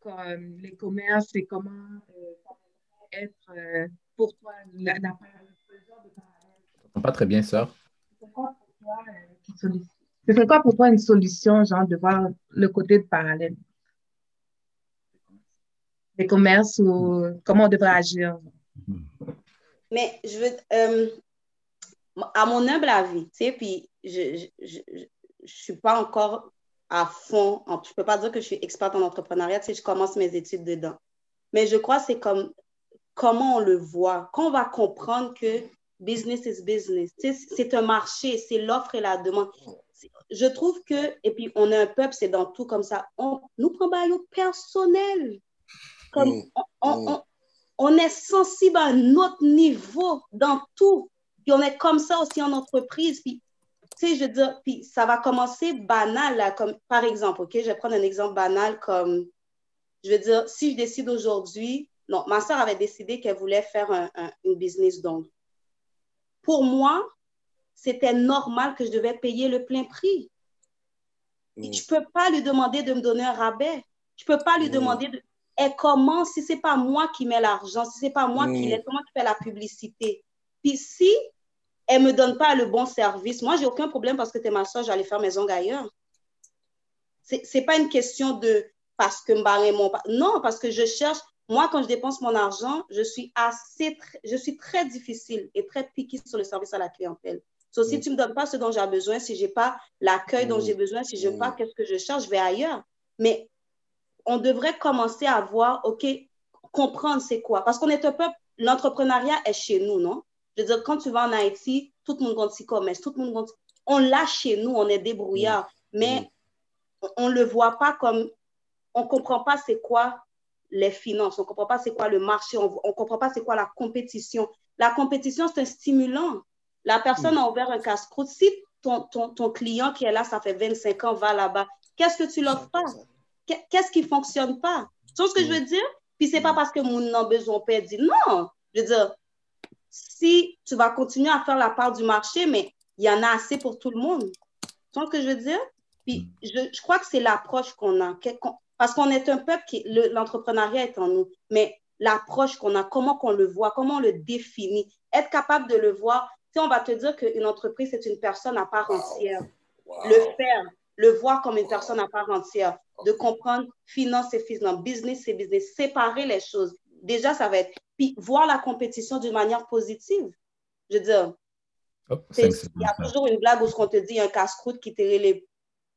comme les commerces et comment euh, ça pourrait être euh, pour toi la, la, le genre de parallèle? Je comprends pas très bien, sœur. C'est quoi pour toi, qui solution? Ce serait quoi pour toi une solution, genre, de voir le côté de parallèle? des commerces ou comment on devrait agir? Mais je veux, euh, à mon humble avis, tu sais, puis je ne suis pas encore à fond, je ne peux pas dire que je suis experte en entrepreneuriat, tu sais, je commence mes études dedans. Mais je crois que c'est comme comment on le voit, quand on va comprendre que business is business, tu sais, c'est un marché, c'est l'offre et la demande. Je trouve que, et puis on a un peuple, c'est dans tout comme ça, on nous prend au personnel. Comme Mm. on, on, on, on est sensible à un autre niveau dans tout. Puis on est comme ça aussi en entreprise. Puis, tu sais, je veux dire, puis ça va commencer banal, là, comme par exemple, OK, je vais prendre un exemple banal comme, je veux dire, si je décide aujourd'hui, non, ma soeur avait décidé qu'elle voulait faire un, un, une business d'ongles. Pour moi, c'était normal que je devais payer le plein prix. Mm. Je ne peux pas lui demander de me donner un rabais. Je ne peux pas lui Mm. demander de, et comment, si ce n'est pas moi qui mets l'argent, si ce n'est pas moi Mm. qui comment qui fait la publicité. Puis si elle ne me donne pas le bon service, moi, j'ai aucun problème parce que tu es ma soeur, j'allais faire mes ongles ailleurs. Ce n'est pas une question de parce que me mon... Non, parce que je cherche, moi, quand je dépense mon argent, je suis assez, je suis très difficile et très piquée sur le service à la clientèle. So, si Mm. tu ne me donnes pas ce dont j'ai besoin, si je n'ai pas l'accueil dont Mm. j'ai besoin, si je n'ai Mm. pas qu'est-ce que je cherche, je vais ailleurs. Mais on devrait commencer à voir, OK, comprendre c'est quoi. Parce qu'on est un peuple l'entrepreneuriat est chez nous, non? Je veux dire, quand tu vas en Haïti, tout le monde compte e-commerce, tout le monde compte... On l'a chez nous, on est débrouillard, mais on ne le voit pas comme... On ne comprend pas c'est quoi les finances, on ne comprend pas c'est quoi le marché, on ne comprend pas c'est quoi la compétition. La compétition, c'est un stimulant. La personne a ouvert un casse-croûte. Si ton, ton, ton, client qui est là, ça fait 25 ans, va là-bas, qu'est-ce que tu l'offres pas? Qu'est-ce qui ne fonctionne pas? Tu vois ce que je veux dire? Puis c'est pas parce que mon besoin de dit non. Je veux dire, si tu vas continuer à faire la part du marché, mais il y en a assez pour tout le monde. Tu vois ce que je veux dire? Puis je, je crois que c'est l'approche qu'on a. Parce qu'on est un peuple qui, l'entrepreneuriat est en nous. Mais l'approche qu'on a, comment qu'on le voit, comment on le définit, être capable de le voir. Tu sais, on va te dire qu'une entreprise, c'est une personne à part entière. Le faire, le voir comme une personne à part entière, de comprendre finance et finance, business et business, séparer les choses. Déjà, ça va être. Puis voir la compétition d'une manière positive. Je veux dire, oh, il y a toujours une blague où on te dit un casse-croûte qui te les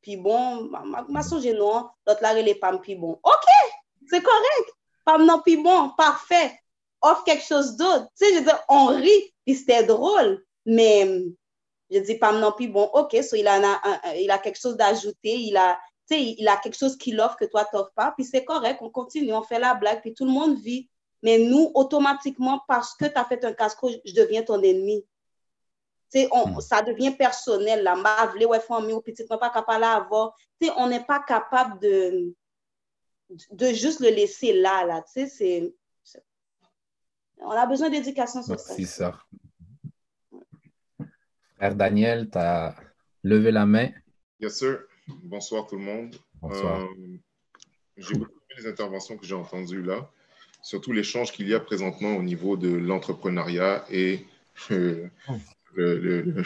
puis bon, ma, ma songe non, l'autre là, les pas puis bon. OK, c'est correct. Pas non puis bon, parfait. Offre quelque chose d'autre. Tu sais, je veux dire, on rit, puis c'était drôle, mais je dis pas non puis bon, OK, so il, a il a quelque chose d'ajouté, il a, il a quelque chose qu'il offre que toi, tu n'offres pas, puis c'est correct, on continue, on fait la blague, puis tout le monde vit. Mais nous, automatiquement, parce que tu as fait un casse je deviens ton ennemi. On, hmm. Ça devient personnel. La ouais, famille ou petit, pas capable d'avoir. On n'est pas capable de, de juste le laisser là. là c'est, on a besoin d'éducation sur ça. C'est ça. Frère Daniel, tu as levé la main. Bien sûr. Bonsoir tout le monde. Bonsoir. Euh, j'ai beaucoup aimé les interventions que j'ai entendues là, surtout l'échange qu'il y a présentement au niveau de l'entrepreneuriat et euh, le, le,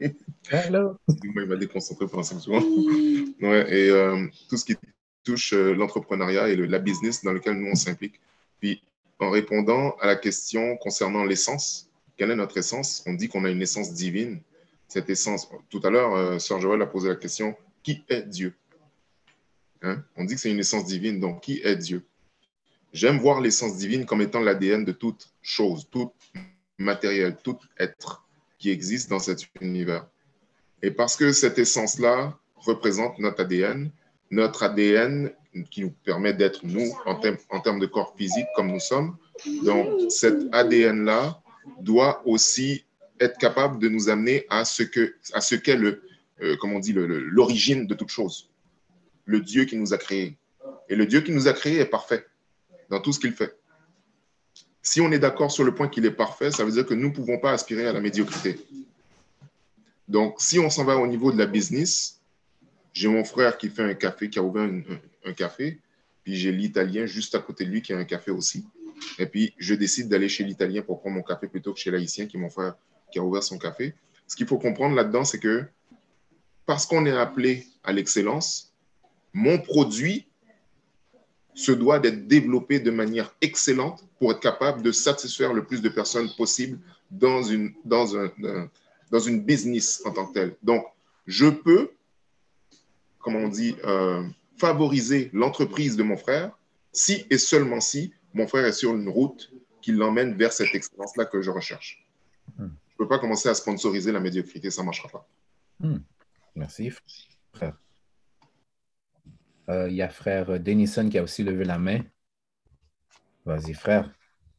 il m'a déconcentré pendant 5 secondes. Ouais, et euh, tout ce qui touche l'entrepreneuriat et la business dans lequel nous on s'implique. Puis en répondant à la question concernant l'essence, quelle est notre essence? On dit qu'on a une essence divine. Cette essence, tout à l'heure, euh, Sœur Joël a posé la question qui est Dieu? Hein? On dit que c'est une essence divine, donc qui est Dieu? J'aime voir l'essence divine comme étant l'ADN de toute chose, tout matériel, tout être qui existe dans cet univers. Et parce que cette essence-là représente notre ADN, notre ADN qui nous permet d'être nous en, termes de corps physique comme nous sommes, donc cet ADN-là doit aussi être capable de nous amener à ce que à ce qu'est le, euh, dit, l'origine de toute chose. Le Dieu qui nous a créés. Et le Dieu qui nous a créés est parfait dans tout ce qu'il fait. Si on est d'accord sur le point qu'il est parfait, ça veut dire que nous ne pouvons pas aspirer à la médiocrité. Donc, si on s'en va au niveau de la business, j'ai mon frère qui fait un café, qui a ouvert un, café, puis j'ai l'italien juste à côté de lui qui a un café aussi. Et puis, je décide d'aller chez l'italien pour prendre mon café plutôt que chez l'haïtien qui est mon frère qui a ouvert son café. Ce qu'il faut comprendre là-dedans, c'est que parce qu'on est appelé à l'excellence, mon produit se doit d'être développé de manière excellente pour être capable de satisfaire le plus de personnes possible dans une, dans un, dans une business en tant que tel. Donc, je peux, comment on dit, euh, favoriser l'entreprise de mon frère si et seulement si mon frère est sur une route qui l'emmène vers cette excellence-là que je recherche. Hmm. Je ne peux pas commencer à sponsoriser la médiocrité, ça ne marchera pas. Hmm. Merci, frère. Euh, il y a frère Denison qui a aussi levé la main. Vas-y, frère.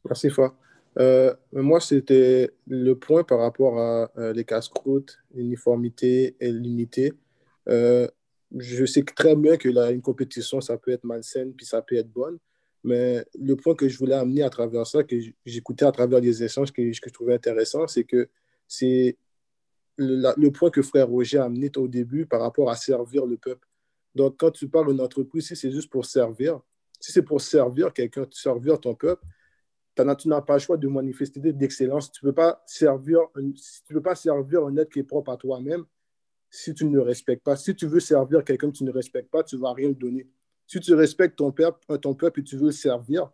Merci, frère. Euh, moi, c'était le point par rapport à euh, les casse-croûtes, l'uniformité et l'unité. je sais très bien que là, une compétition, ça peut être malsaine, puis ça peut être bonne. Mais le point que je voulais amener à travers ça, que j'écoutais à travers les échanges que, que je trouvais intéressant, c'est que c'est le, point que frère Roger a amené au début par rapport à servir le peuple. Donc, quand tu parles d'une entreprise, si c'est juste pour servir, si c'est pour servir quelqu'un, servir ton peuple, tu n'as pas le choix de manifester d'excellence. Tu ne peux, pas servir, tu peux pas servir un être qui est propre à toi-même si tu ne le respectes pas. Si tu veux servir quelqu'un que tu ne respectes pas, tu ne vas rien donner. Si tu respectes ton peuple, euh, ton peuple et tu veux le servir,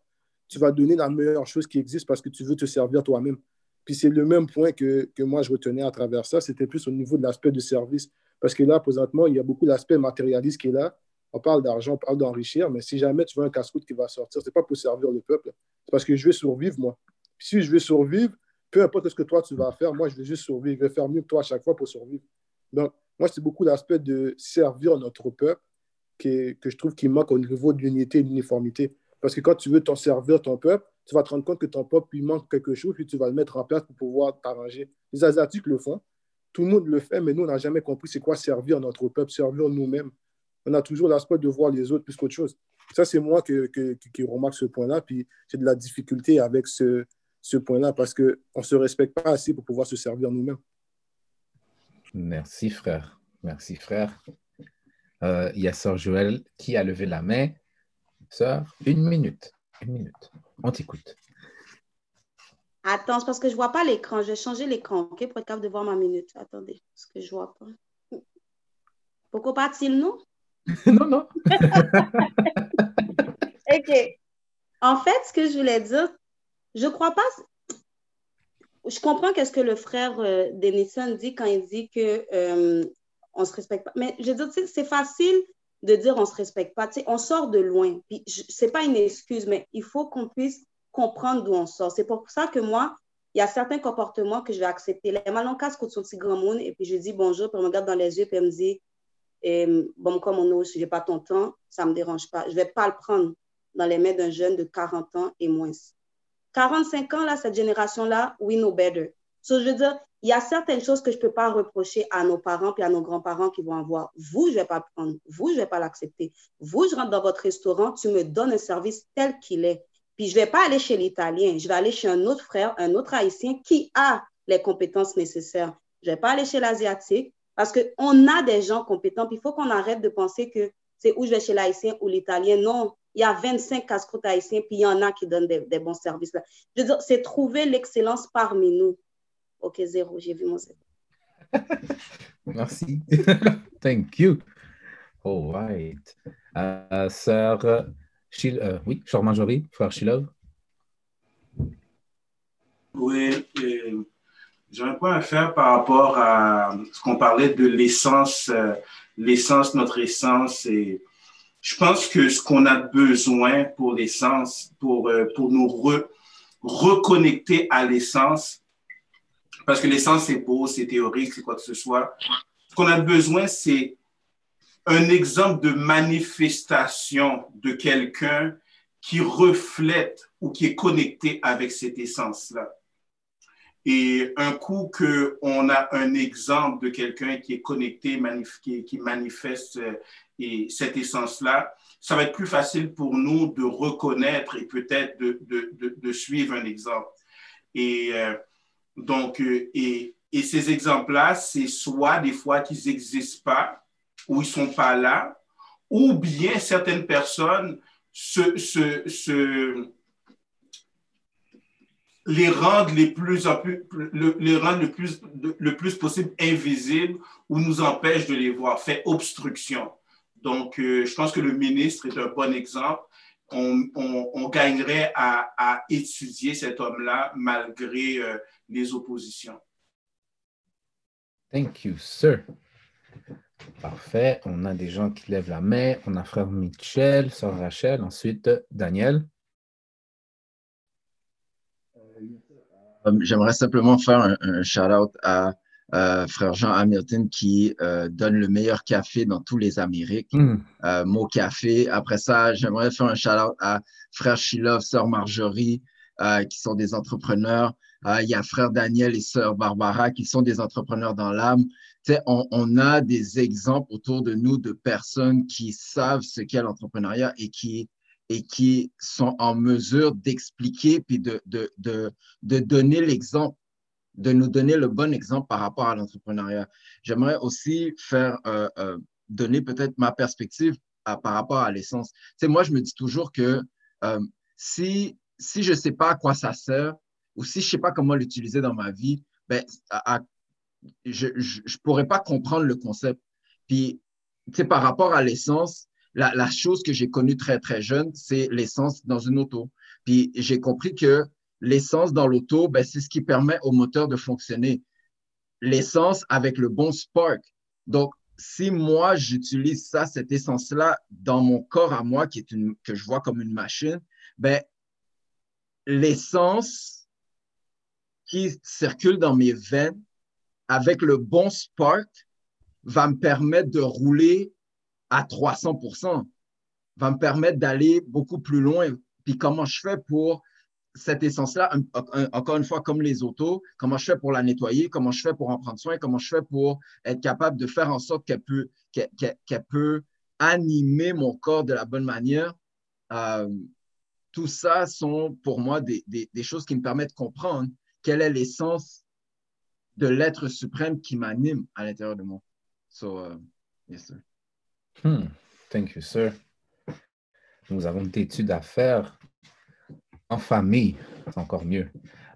tu vas donner la meilleure chose qui existe parce que tu veux te servir toi-même. Puis c'est le même point que, que, moi je retenais à travers ça, c'était plus au niveau de l'aspect de service. Parce que là, présentement, il y a beaucoup d'aspect matérialiste qui est là. On parle d'argent, on parle d'enrichir, mais si jamais tu veux un casse-croûte qui va sortir, ce n'est pas pour servir le peuple, c'est parce que je veux survivre, moi. si je veux survivre, peu importe ce que toi tu vas faire, moi je vais juste survivre. Je vais faire mieux que toi à chaque fois pour survivre. Donc, moi, c'est beaucoup l'aspect de servir notre peuple que, que je trouve qui manque au niveau de l'unité et de l'uniformité. Parce que quand tu veux t'en servir ton peuple, tu vas te rendre compte que ton peuple lui manque quelque chose, puis tu vas le mettre en place pour pouvoir t'arranger. Les Asiatiques le font, tout le monde le fait, mais nous, on n'a jamais compris c'est quoi servir notre peuple, servir nous-mêmes. On a toujours l'aspect de voir les autres plus qu'autre chose. Ça, c'est moi qui remarque ce point-là, puis j'ai de la difficulté avec ce, ce point-là parce qu'on ne se respecte pas assez pour pouvoir se servir nous-mêmes. Merci, frère. Merci, frère. Euh, il y a Sœur Joël qui a levé la main. Sœur, une minute. Une minute. On t'écoute. Attends, parce que je ne vois pas l'écran. Je vais changer l'écran, OK, pour être capable de voir ma minute. Attendez, parce que je ne vois pas. Pourquoi pas-t-il, non? non, non. OK. En fait, ce que je voulais dire, je ne crois pas. Je comprends qu'est-ce que le frère euh, Denison dit quand il dit que euh, on se respecte pas. Mais je veux dire, c'est facile de dire on se respecte pas. on sort de loin. Puis c'est pas une excuse, mais il faut qu'on puisse comprendre d'où on sort. C'est pour ça que moi, il y a certains comportements que je vais accepter. Les malons casse contre son petit grand monde, et puis je dis bonjour, puis elle me regarde dans les yeux, puis elle me dit Bon, comme on est, je n'ai pas ton temps, ça ne me dérange pas. Je ne vais pas le prendre dans les mains d'un jeune de 40 ans et moins. 45 ans, là, cette génération-là, we know better. So, je veux dire, il y a certaines choses que je ne peux pas reprocher à nos parents et à nos grands-parents qui vont avoir. Vous, je ne vais pas prendre. Vous, je ne vais pas l'accepter. Vous, je rentre dans votre restaurant, tu me donnes un service tel qu'il est. Je ne vais pas aller chez l'Italien, je vais aller chez un autre frère, un autre Haïtien qui a les compétences nécessaires. Je ne vais pas aller chez l'Asiatique parce qu'on a des gens compétents. Il faut qu'on arrête de penser que c'est où je vais chez l'Haïtien ou l'Italien. Non, il y a 25 casse-croûtes haïtiens, puis il y en a qui donnent des, bons services. C'est trouver l'excellence parmi nous. OK, zéro, j'ai vu mon zéro. Merci. Thank you. All right. Uh, sœur euh, oui, Marjorie, frère Shilov. Oui, j'ai un point à faire par rapport à ce qu'on parlait de l'essence, euh, l'essence, notre essence. Et je pense que ce qu'on a besoin pour l'essence, pour, euh, pour nous reconnecter à l'essence, parce que l'essence, c'est beau, c'est théorique, c'est quoi que ce soit. Ce qu'on a besoin, c'est un exemple de manifestation de quelqu'un qui reflète ou qui est connecté avec cette essence-là. Et un coup qu'on a un exemple de quelqu'un qui est connecté, qui, manifeste euh, et cette essence-là, ça va être plus facile pour nous de reconnaître et peut-être de, suivre un exemple. Et euh, donc, euh, et, et ces exemples-là, c'est soit des fois qu'ils n'existent pas, ou ils ne sont pas là, ou bien certaines personnes se, se, se les rendent les plus, le, les rendent le plus, le plus possible invisibles ou nous empêchent de les voir, fait obstruction. Donc, euh, je pense que le ministre est un bon exemple. On, on, on gagnerait à, à, étudier cet homme-là malgré euh, les oppositions. Thank you, sir. Parfait. On a des gens qui lèvent la main. On a frère Michel, sœur Rachel, ensuite Daniel. Euh, j'aimerais simplement faire un, shout-out à euh, frère Jean Hamilton qui euh, donne le meilleur café dans tous les Amériques, mm. Mon Café. Après ça, j'aimerais faire un shout-out à frère Shilov, sœur Marjorie, qui sont des entrepreneurs. il y a frère Daniel et sœur Barbara qui sont des entrepreneurs dans l'âme on, a des exemples autour de nous de personnes qui savent ce qu'est l'entrepreneuriat et qui, et qui sont en mesure d'expliquer puis de, de, de, de donner l'exemple, de nous donner le bon exemple par rapport à l'entrepreneuriat. J'aimerais aussi faire, euh, euh, donner peut-être ma perspective par rapport à l'essence. moi, je me dis toujours que euh, si, si je ne sais pas à quoi ça sert ou si je ne sais pas comment l'utiliser dans ma vie, ben, à, je ne pourrais pas comprendre le concept. Puis, tu par rapport à l'essence, la, la, chose que j'ai connue très, très jeune, c'est l'essence dans une auto. Puis, j'ai compris que l'essence dans l'auto, ben, c'est ce qui permet au moteur de fonctionner. L'essence avec le bon spark. Donc, si moi, j'utilise ça, cette essence-là, dans mon corps à moi, qui est une, que je vois comme une machine, ben, l'essence qui circule dans mes veines avec le bon spark va me permettre de rouler à 300% va me permettre d'aller beaucoup plus loin. Puis comment je fais pour cette essence-là, encore une fois, comme les autos, comment je fais pour la nettoyer, comment je fais pour en prendre soin, comment je fais pour être capable de faire en sorte qu'elle peut, peut animer mon corps de la bonne manière? Euh, tout ça sont pour moi des, des, choses qui me permettent de comprendre quelle est l'essence de l'être suprême qui m'anime à l'intérieur de moi. So, uh, yes, sir. Hmm. Thank you, sir. Nous avons des études à faire en famille, c'est encore mieux.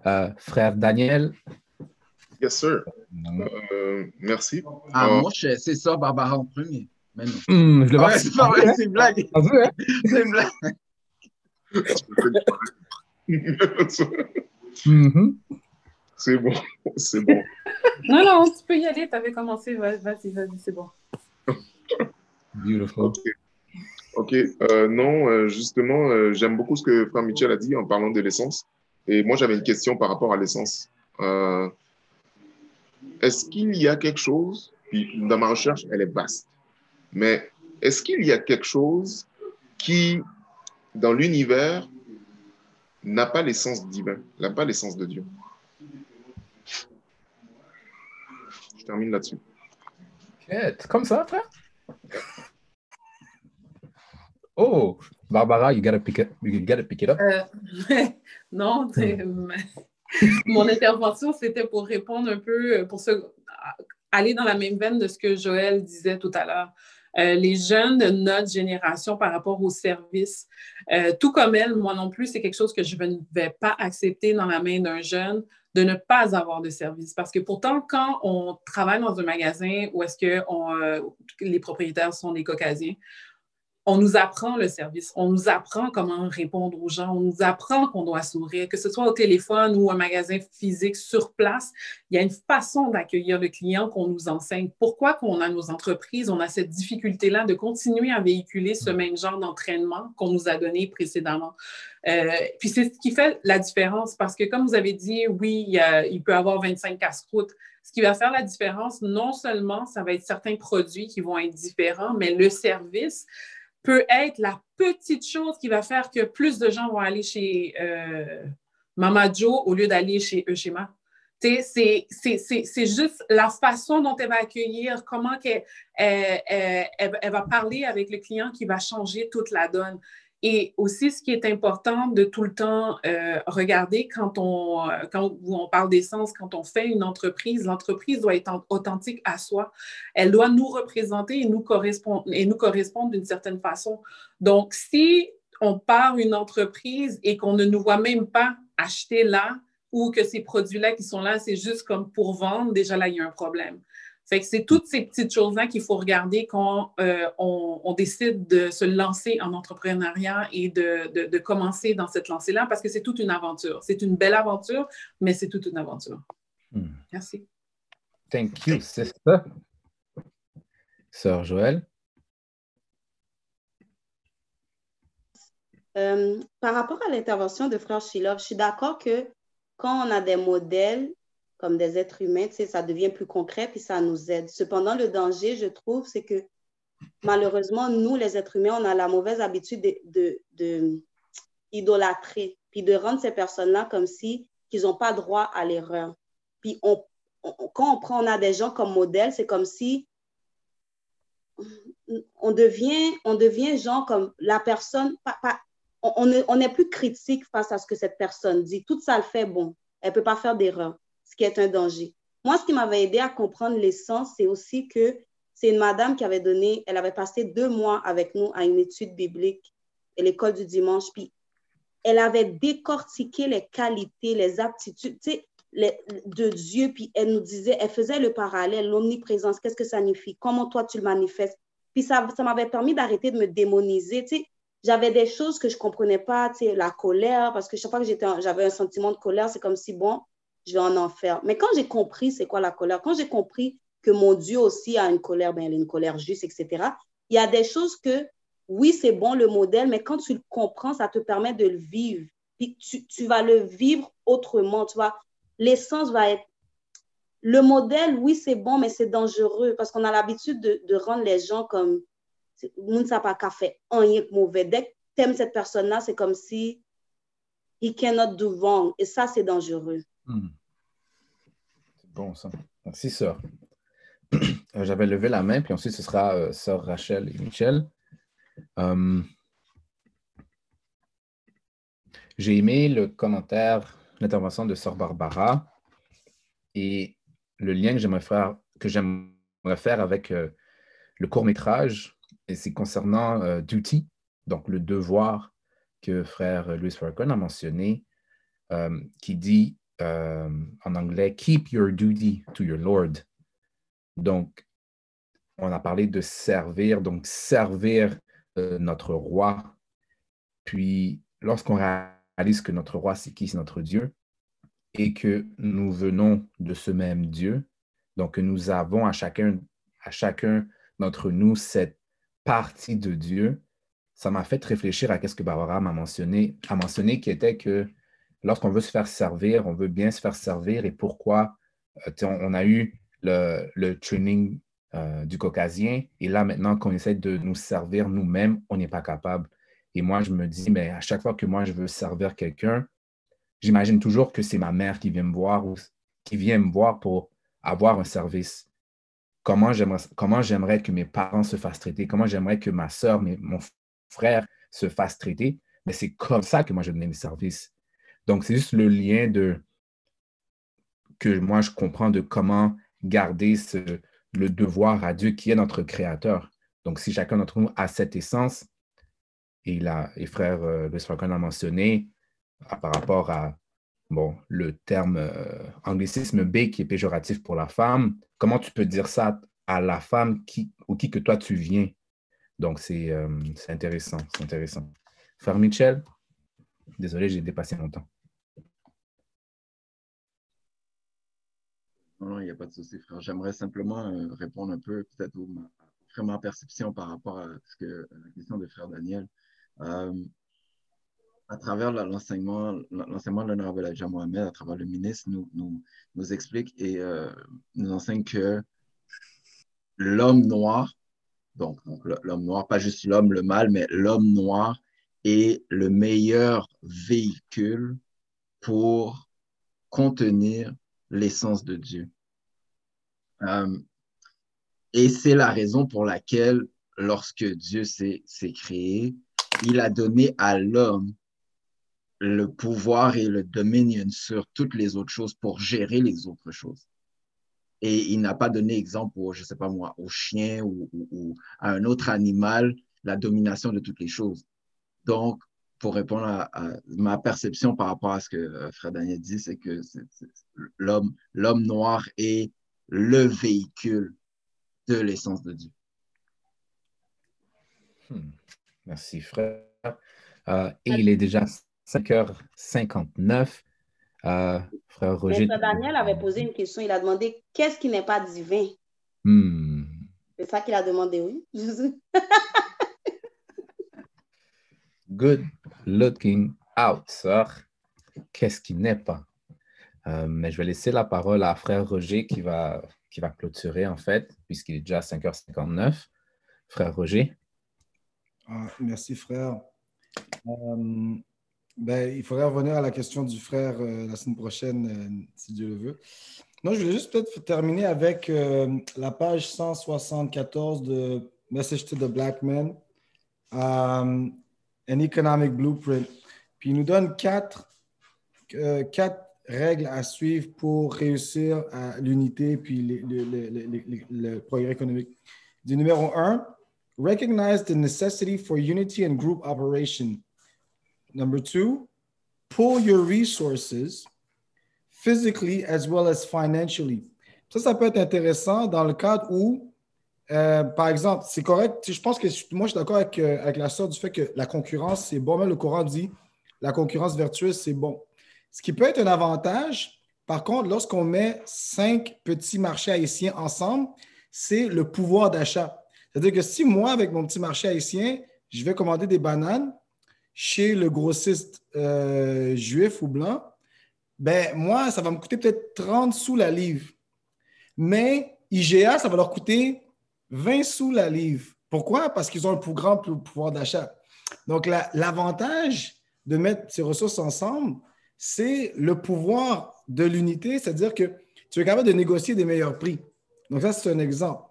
Euh, frère Daniel? Yes, sir. Euh, merci. Ah, moi, c'est ça, Barbara en premier. Mais non. Hmm, je le vois. c'est pas vrai, c'est une blague. Hein? C'est une blague. Mm-hmm. C'est bon, c'est bon. Non, non, tu peux y aller, tu avais commencé, vas-y, vas-y, c'est bon. Beautiful. Ok, euh, non, euh, justement, euh, j'aime beaucoup ce que Frère Michel a dit en parlant de l'essence. Et moi, j'avais une question par rapport à l'essence. est-ce qu'il y a quelque chose, puis dans ma recherche, elle est vaste, mais est-ce qu'il y a quelque chose qui, dans l'univers, n'a pas l'essence divine, n'a pas l'essence de Dieu? Termine là-dessus. Comme ça, frère? Oh, Barbara, you gotta pick it, you gotta pick it up. Euh, non, mon intervention, c'était pour répondre un peu, pour se, aller dans la même veine de ce que Joël disait tout à l'heure. Euh, les jeunes de notre génération par rapport au service, euh, tout comme elle, moi non plus, c'est quelque chose que je ne vais pas accepter dans la main d'un jeune de ne pas avoir de service. Parce que pourtant, quand on travaille dans un magasin où est-ce que les propriétaires sont des caucasiens, on nous apprend le service, on nous apprend comment répondre aux gens, on nous apprend qu'on doit sourire, que ce soit au téléphone ou un magasin physique sur place, il y a une façon d'accueillir le client qu'on nous enseigne. Pourquoi qu'on a nos entreprises, on a cette difficulté-là de continuer à véhiculer ce même genre d'entraînement qu'on nous a donné précédemment? Euh, puis c'est ce qui fait la différence parce que comme vous avez dit, oui, il, il peut y avoir 25 casse-croûtes. Ce qui va faire la différence, non seulement ça va être certains produits qui vont être différents, mais le service, peut être la petite chose qui va faire que plus de gens vont aller chez euh, Mama Joe au lieu d'aller chez Eushima. C'est juste la façon dont elle va accueillir, comment elle, va parler avec le client qui va changer toute la donne. Et aussi, ce qui est important de tout le temps euh, regarder quand on, euh, quand on parle d'essence, quand on fait une entreprise, l'entreprise doit être authentique à soi. Elle doit nous représenter et nous et nous correspondre d'une certaine façon. Donc, si on part une entreprise et qu'on ne nous voit même pas acheter là ou que ces produits-là qui sont là, c'est juste comme pour vendre, déjà là, il y a un problème. Fait que c'est toutes ces petites choses-là qu'il faut regarder quand euh, on, décide de se lancer en entrepreneuriat et de, commencer dans cette lancée-là parce que c'est toute une aventure. C'est une belle aventure, mais c'est toute une aventure. Hmm. Merci. Thank you, sister. Sœur Joël. Euh, par rapport à l'intervention de Frère Shilov, je suis d'accord que quand on a des modèles comme des êtres humains, ça devient plus concret puis ça nous aide. Cependant, le danger, je trouve, c'est que malheureusement, nous, les êtres humains, on a la mauvaise habitude de, de, idolâtrer, puis de rendre ces personnes-là comme si qu'ils n'ont pas droit à l'erreur. Puis on, quand on prend, on a des gens comme modèle, c'est comme si on devient, on devient genre comme la personne, on n'est plus critique face à ce que cette personne dit. Tout ça le fait bon. Elle ne peut pas faire d'erreur ce qui est un danger. Moi, ce qui m'avait aidé à comprendre l'essence, c'est aussi que c'est une madame qui avait donné, elle avait passé deux mois avec nous à une étude biblique à l'école du dimanche, puis elle avait décortiqué les qualités, les aptitudes de Dieu, puis elle nous disait, elle faisait le parallèle, l'omniprésence, qu'est-ce que ça signifie, comment toi tu le manifestes? Puis ça, ça m'avait permis d'arrêter de me démoniser. J'avais des choses que je ne comprenais pas, la colère, parce que chaque fois que j'avais un sentiment de colère, c'est comme si, bon, je vais en enfer. Mais quand j'ai compris c'est quoi la colère, quand j'ai compris que mon Dieu aussi a une colère, ben, il a une colère juste, etc., il y a des choses que, oui, c'est bon le modèle, mais quand tu le comprends, ça te permet de le vivre. Puis tu, tu vas le vivre autrement, tu vois. l'essence va être le modèle, oui, c'est bon, mais c'est dangereux parce qu'on a l'habitude de, rendre les gens comme moun pas fait rien mauvais. Dès que tu aimes cette personne-là, c'est comme si he cannot do wrong. Et ça, c'est dangereux. Hmm. Bon, ça. Merci, sœur. Euh, j'avais levé la main, puis ensuite, ce sera euh, sœur Rachel et Michel. Um, J'ai aimé le commentaire, l'intervention de sœur Barbara et le lien que j'aimerais faire, que j'aimerais faire avec euh, le court métrage, et c'est concernant euh, duty, donc le devoir que frère Louis Farrakhan a mentionné, euh, qui dit en anglais Keep your duty to your Lord. Donc, on a parlé de servir, donc servir notre roi. Puis, lorsqu'on réalise que notre roi, c'est qui? C'est notre Dieu et que nous venons de ce même Dieu. Donc, nous avons à chacun, à chacun d'entre nous cette partie de Dieu. Ça m'a fait réfléchir à ce que Barbara m'a mentionné, a mentionné, qui était que lorsqu'on veut se faire servir, on veut bien se faire servir et pourquoi euh, on, a eu le, training euh, du caucasien et là maintenant qu'on essaie de nous servir nous-mêmes, on n'est pas capable. Et moi, je me dis, mais à chaque fois que moi je veux servir quelqu'un, j'imagine toujours que c'est ma mère qui vient me voir ou qui vient me voir pour avoir un service. Comment j'aimerais, que mes parents se fassent traiter, comment j'aimerais que ma soeur, mon frère se fassent traiter? Mais c'est comme ça que moi je donne mes services. Donc, c'est juste le lien de que moi je comprends de comment garder ce, le devoir à Dieu qui est notre créateur. Donc, si chacun d'entre nous a cette essence, et, et frère euh, Louis a mentionné, par rapport à bon, le terme euh, anglicisme B qui est péjoratif pour la femme, comment tu peux dire ça à la femme qui, ou qui que toi tu viens? Donc, c'est euh, intéressant, c'est intéressant. Frère Michel, désolé, j'ai dépassé mon. Non, il n'y a pas de souci, frère. J'aimerais simplement euh, répondre un peu, peut-être, à ma perception par rapport à ce que, la question de frère Daniel à travers l'enseignement, l'enseignement de l'honorable Elijah Mohamed, à travers le ministre, nous, nous, nous explique et euh, nous enseigne que l'homme noir, donc, l'homme noir, pas juste l'homme, le mal, mais l'homme noir est le meilleur véhicule pour contenir l'essence de Dieu. Euh, et c'est la raison pour laquelle, lorsque Dieu s'est créé, il a donné à l'homme le pouvoir et le dominion sur toutes les autres choses pour gérer les autres choses. Et il n'a pas donné exemple, au, je sais pas moi, au chien ou, à un autre animal la domination de toutes les choses. Donc, pour répondre à, ma perception par rapport à ce que euh, Fred Daniel dit, c'est que l'homme, l'homme noir est le véhicule de l'essence de Dieu. Hmm. Merci, frère. Euh, et il est déjà 5h59. Euh, frère Roger. Frère Daniel avait posé une question. Il a demandé qu'est-ce qui n'est pas divin? Hmm. C'est ça qu'il a demandé, oui. Good looking out, sœur. Qu'est-ce qui n'est pas? Euh, mais je vais laisser la parole à frère Roger qui va, qui va clôturer, en fait, puisqu'il est déjà 5h59. Frère Roger? Ah, merci, frère. Euh, ben, il faudrait revenir à la question du frère euh, la semaine prochaine, si Dieu le veut. Non, je voulais juste peut-être terminer avec la page 174 de Message to the Black Man, An Economic Blueprint. Puis il nous donne quatre, quatre règles à suivre pour réussir à l'unité puis le progrès économique. Du numéro un, recognize the necessity for unity and group operation. Number two, pull your resources physically as well as financially. Ça, ça peut être intéressant dans le cadre où, euh, par exemple, c'est correct. Je pense que moi, je suis d'accord avec, euh, avec la sorte du fait que la concurrence, c'est bon. Même le Coran dit la concurrence vertueuse, c'est bon. Ce qui peut être un avantage, par contre, lorsqu'on met cinq petits marchés haïtiens ensemble, c'est le pouvoir d'achat. C'est-à-dire que si moi, avec mon petit marché haïtien, je vais commander des bananes, chez le grossiste euh, juif ou blanc, ben moi, ça va me coûter peut-être 30 sous la livre. Mais IGA, ça va leur coûter 20 sous la livre. Pourquoi? Parce qu'ils ont un plus grand pouvoir d'achat. Donc, l'avantage de mettre ces ressources ensemble, c'est le pouvoir de l'unité, c'est-à-dire que tu es capable de négocier des meilleurs prix. Donc, ça, c'est un exemple.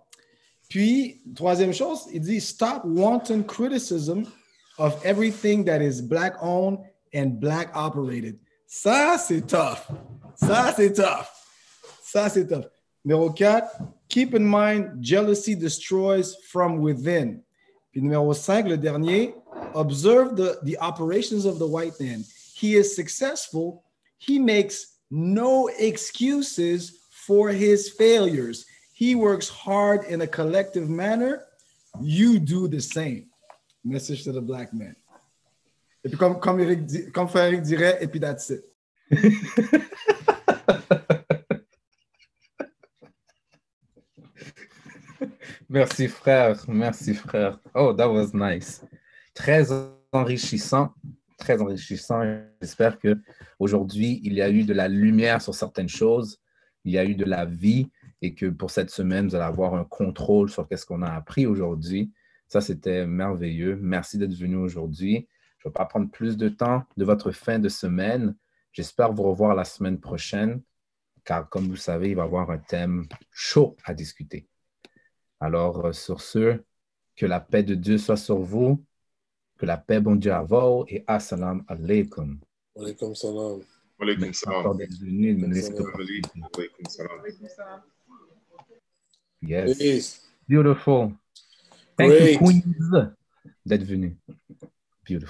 Puis, troisième chose, il dit Stop wanton criticism of everything that is black owned and black operated. Ça, c'est tough. Ça, c'est tough. Ça, c'est tough. Numéro 4, keep in mind jealousy destroys from within. Puis numéro 5, le dernier, observe the, the operations of the white man. He is successful. He makes no excuses for his failures. He works hard in a collective manner. You do the same. Message to the black man. Et puis, comme, comme, Eric, comme Eric dirait, et puis that's it. Merci, frère. Merci, frère. Oh, that was nice. Très enrichissant. Très enrichissant. J'espère que aujourd'hui il y a eu de la lumière sur certaines choses. Il y a eu de la vie et que pour cette semaine, vous allez avoir un contrôle sur ce qu'on a appris aujourd'hui. Ça, c'était merveilleux. Merci d'être venu aujourd'hui. Je ne vais pas prendre plus de temps de votre fin de semaine. J'espère vous revoir la semaine prochaine, car comme vous savez, il va y avoir un thème chaud à discuter. Alors, euh, sur ce, que la paix de Dieu soit sur vous, que la paix bon Dieu à vous et assalamu alaikum. Alaikum salam. Alaikum salam. Alaikum salam. Yes. Beautiful. Thank you, Queens, d'être venu. Beautiful.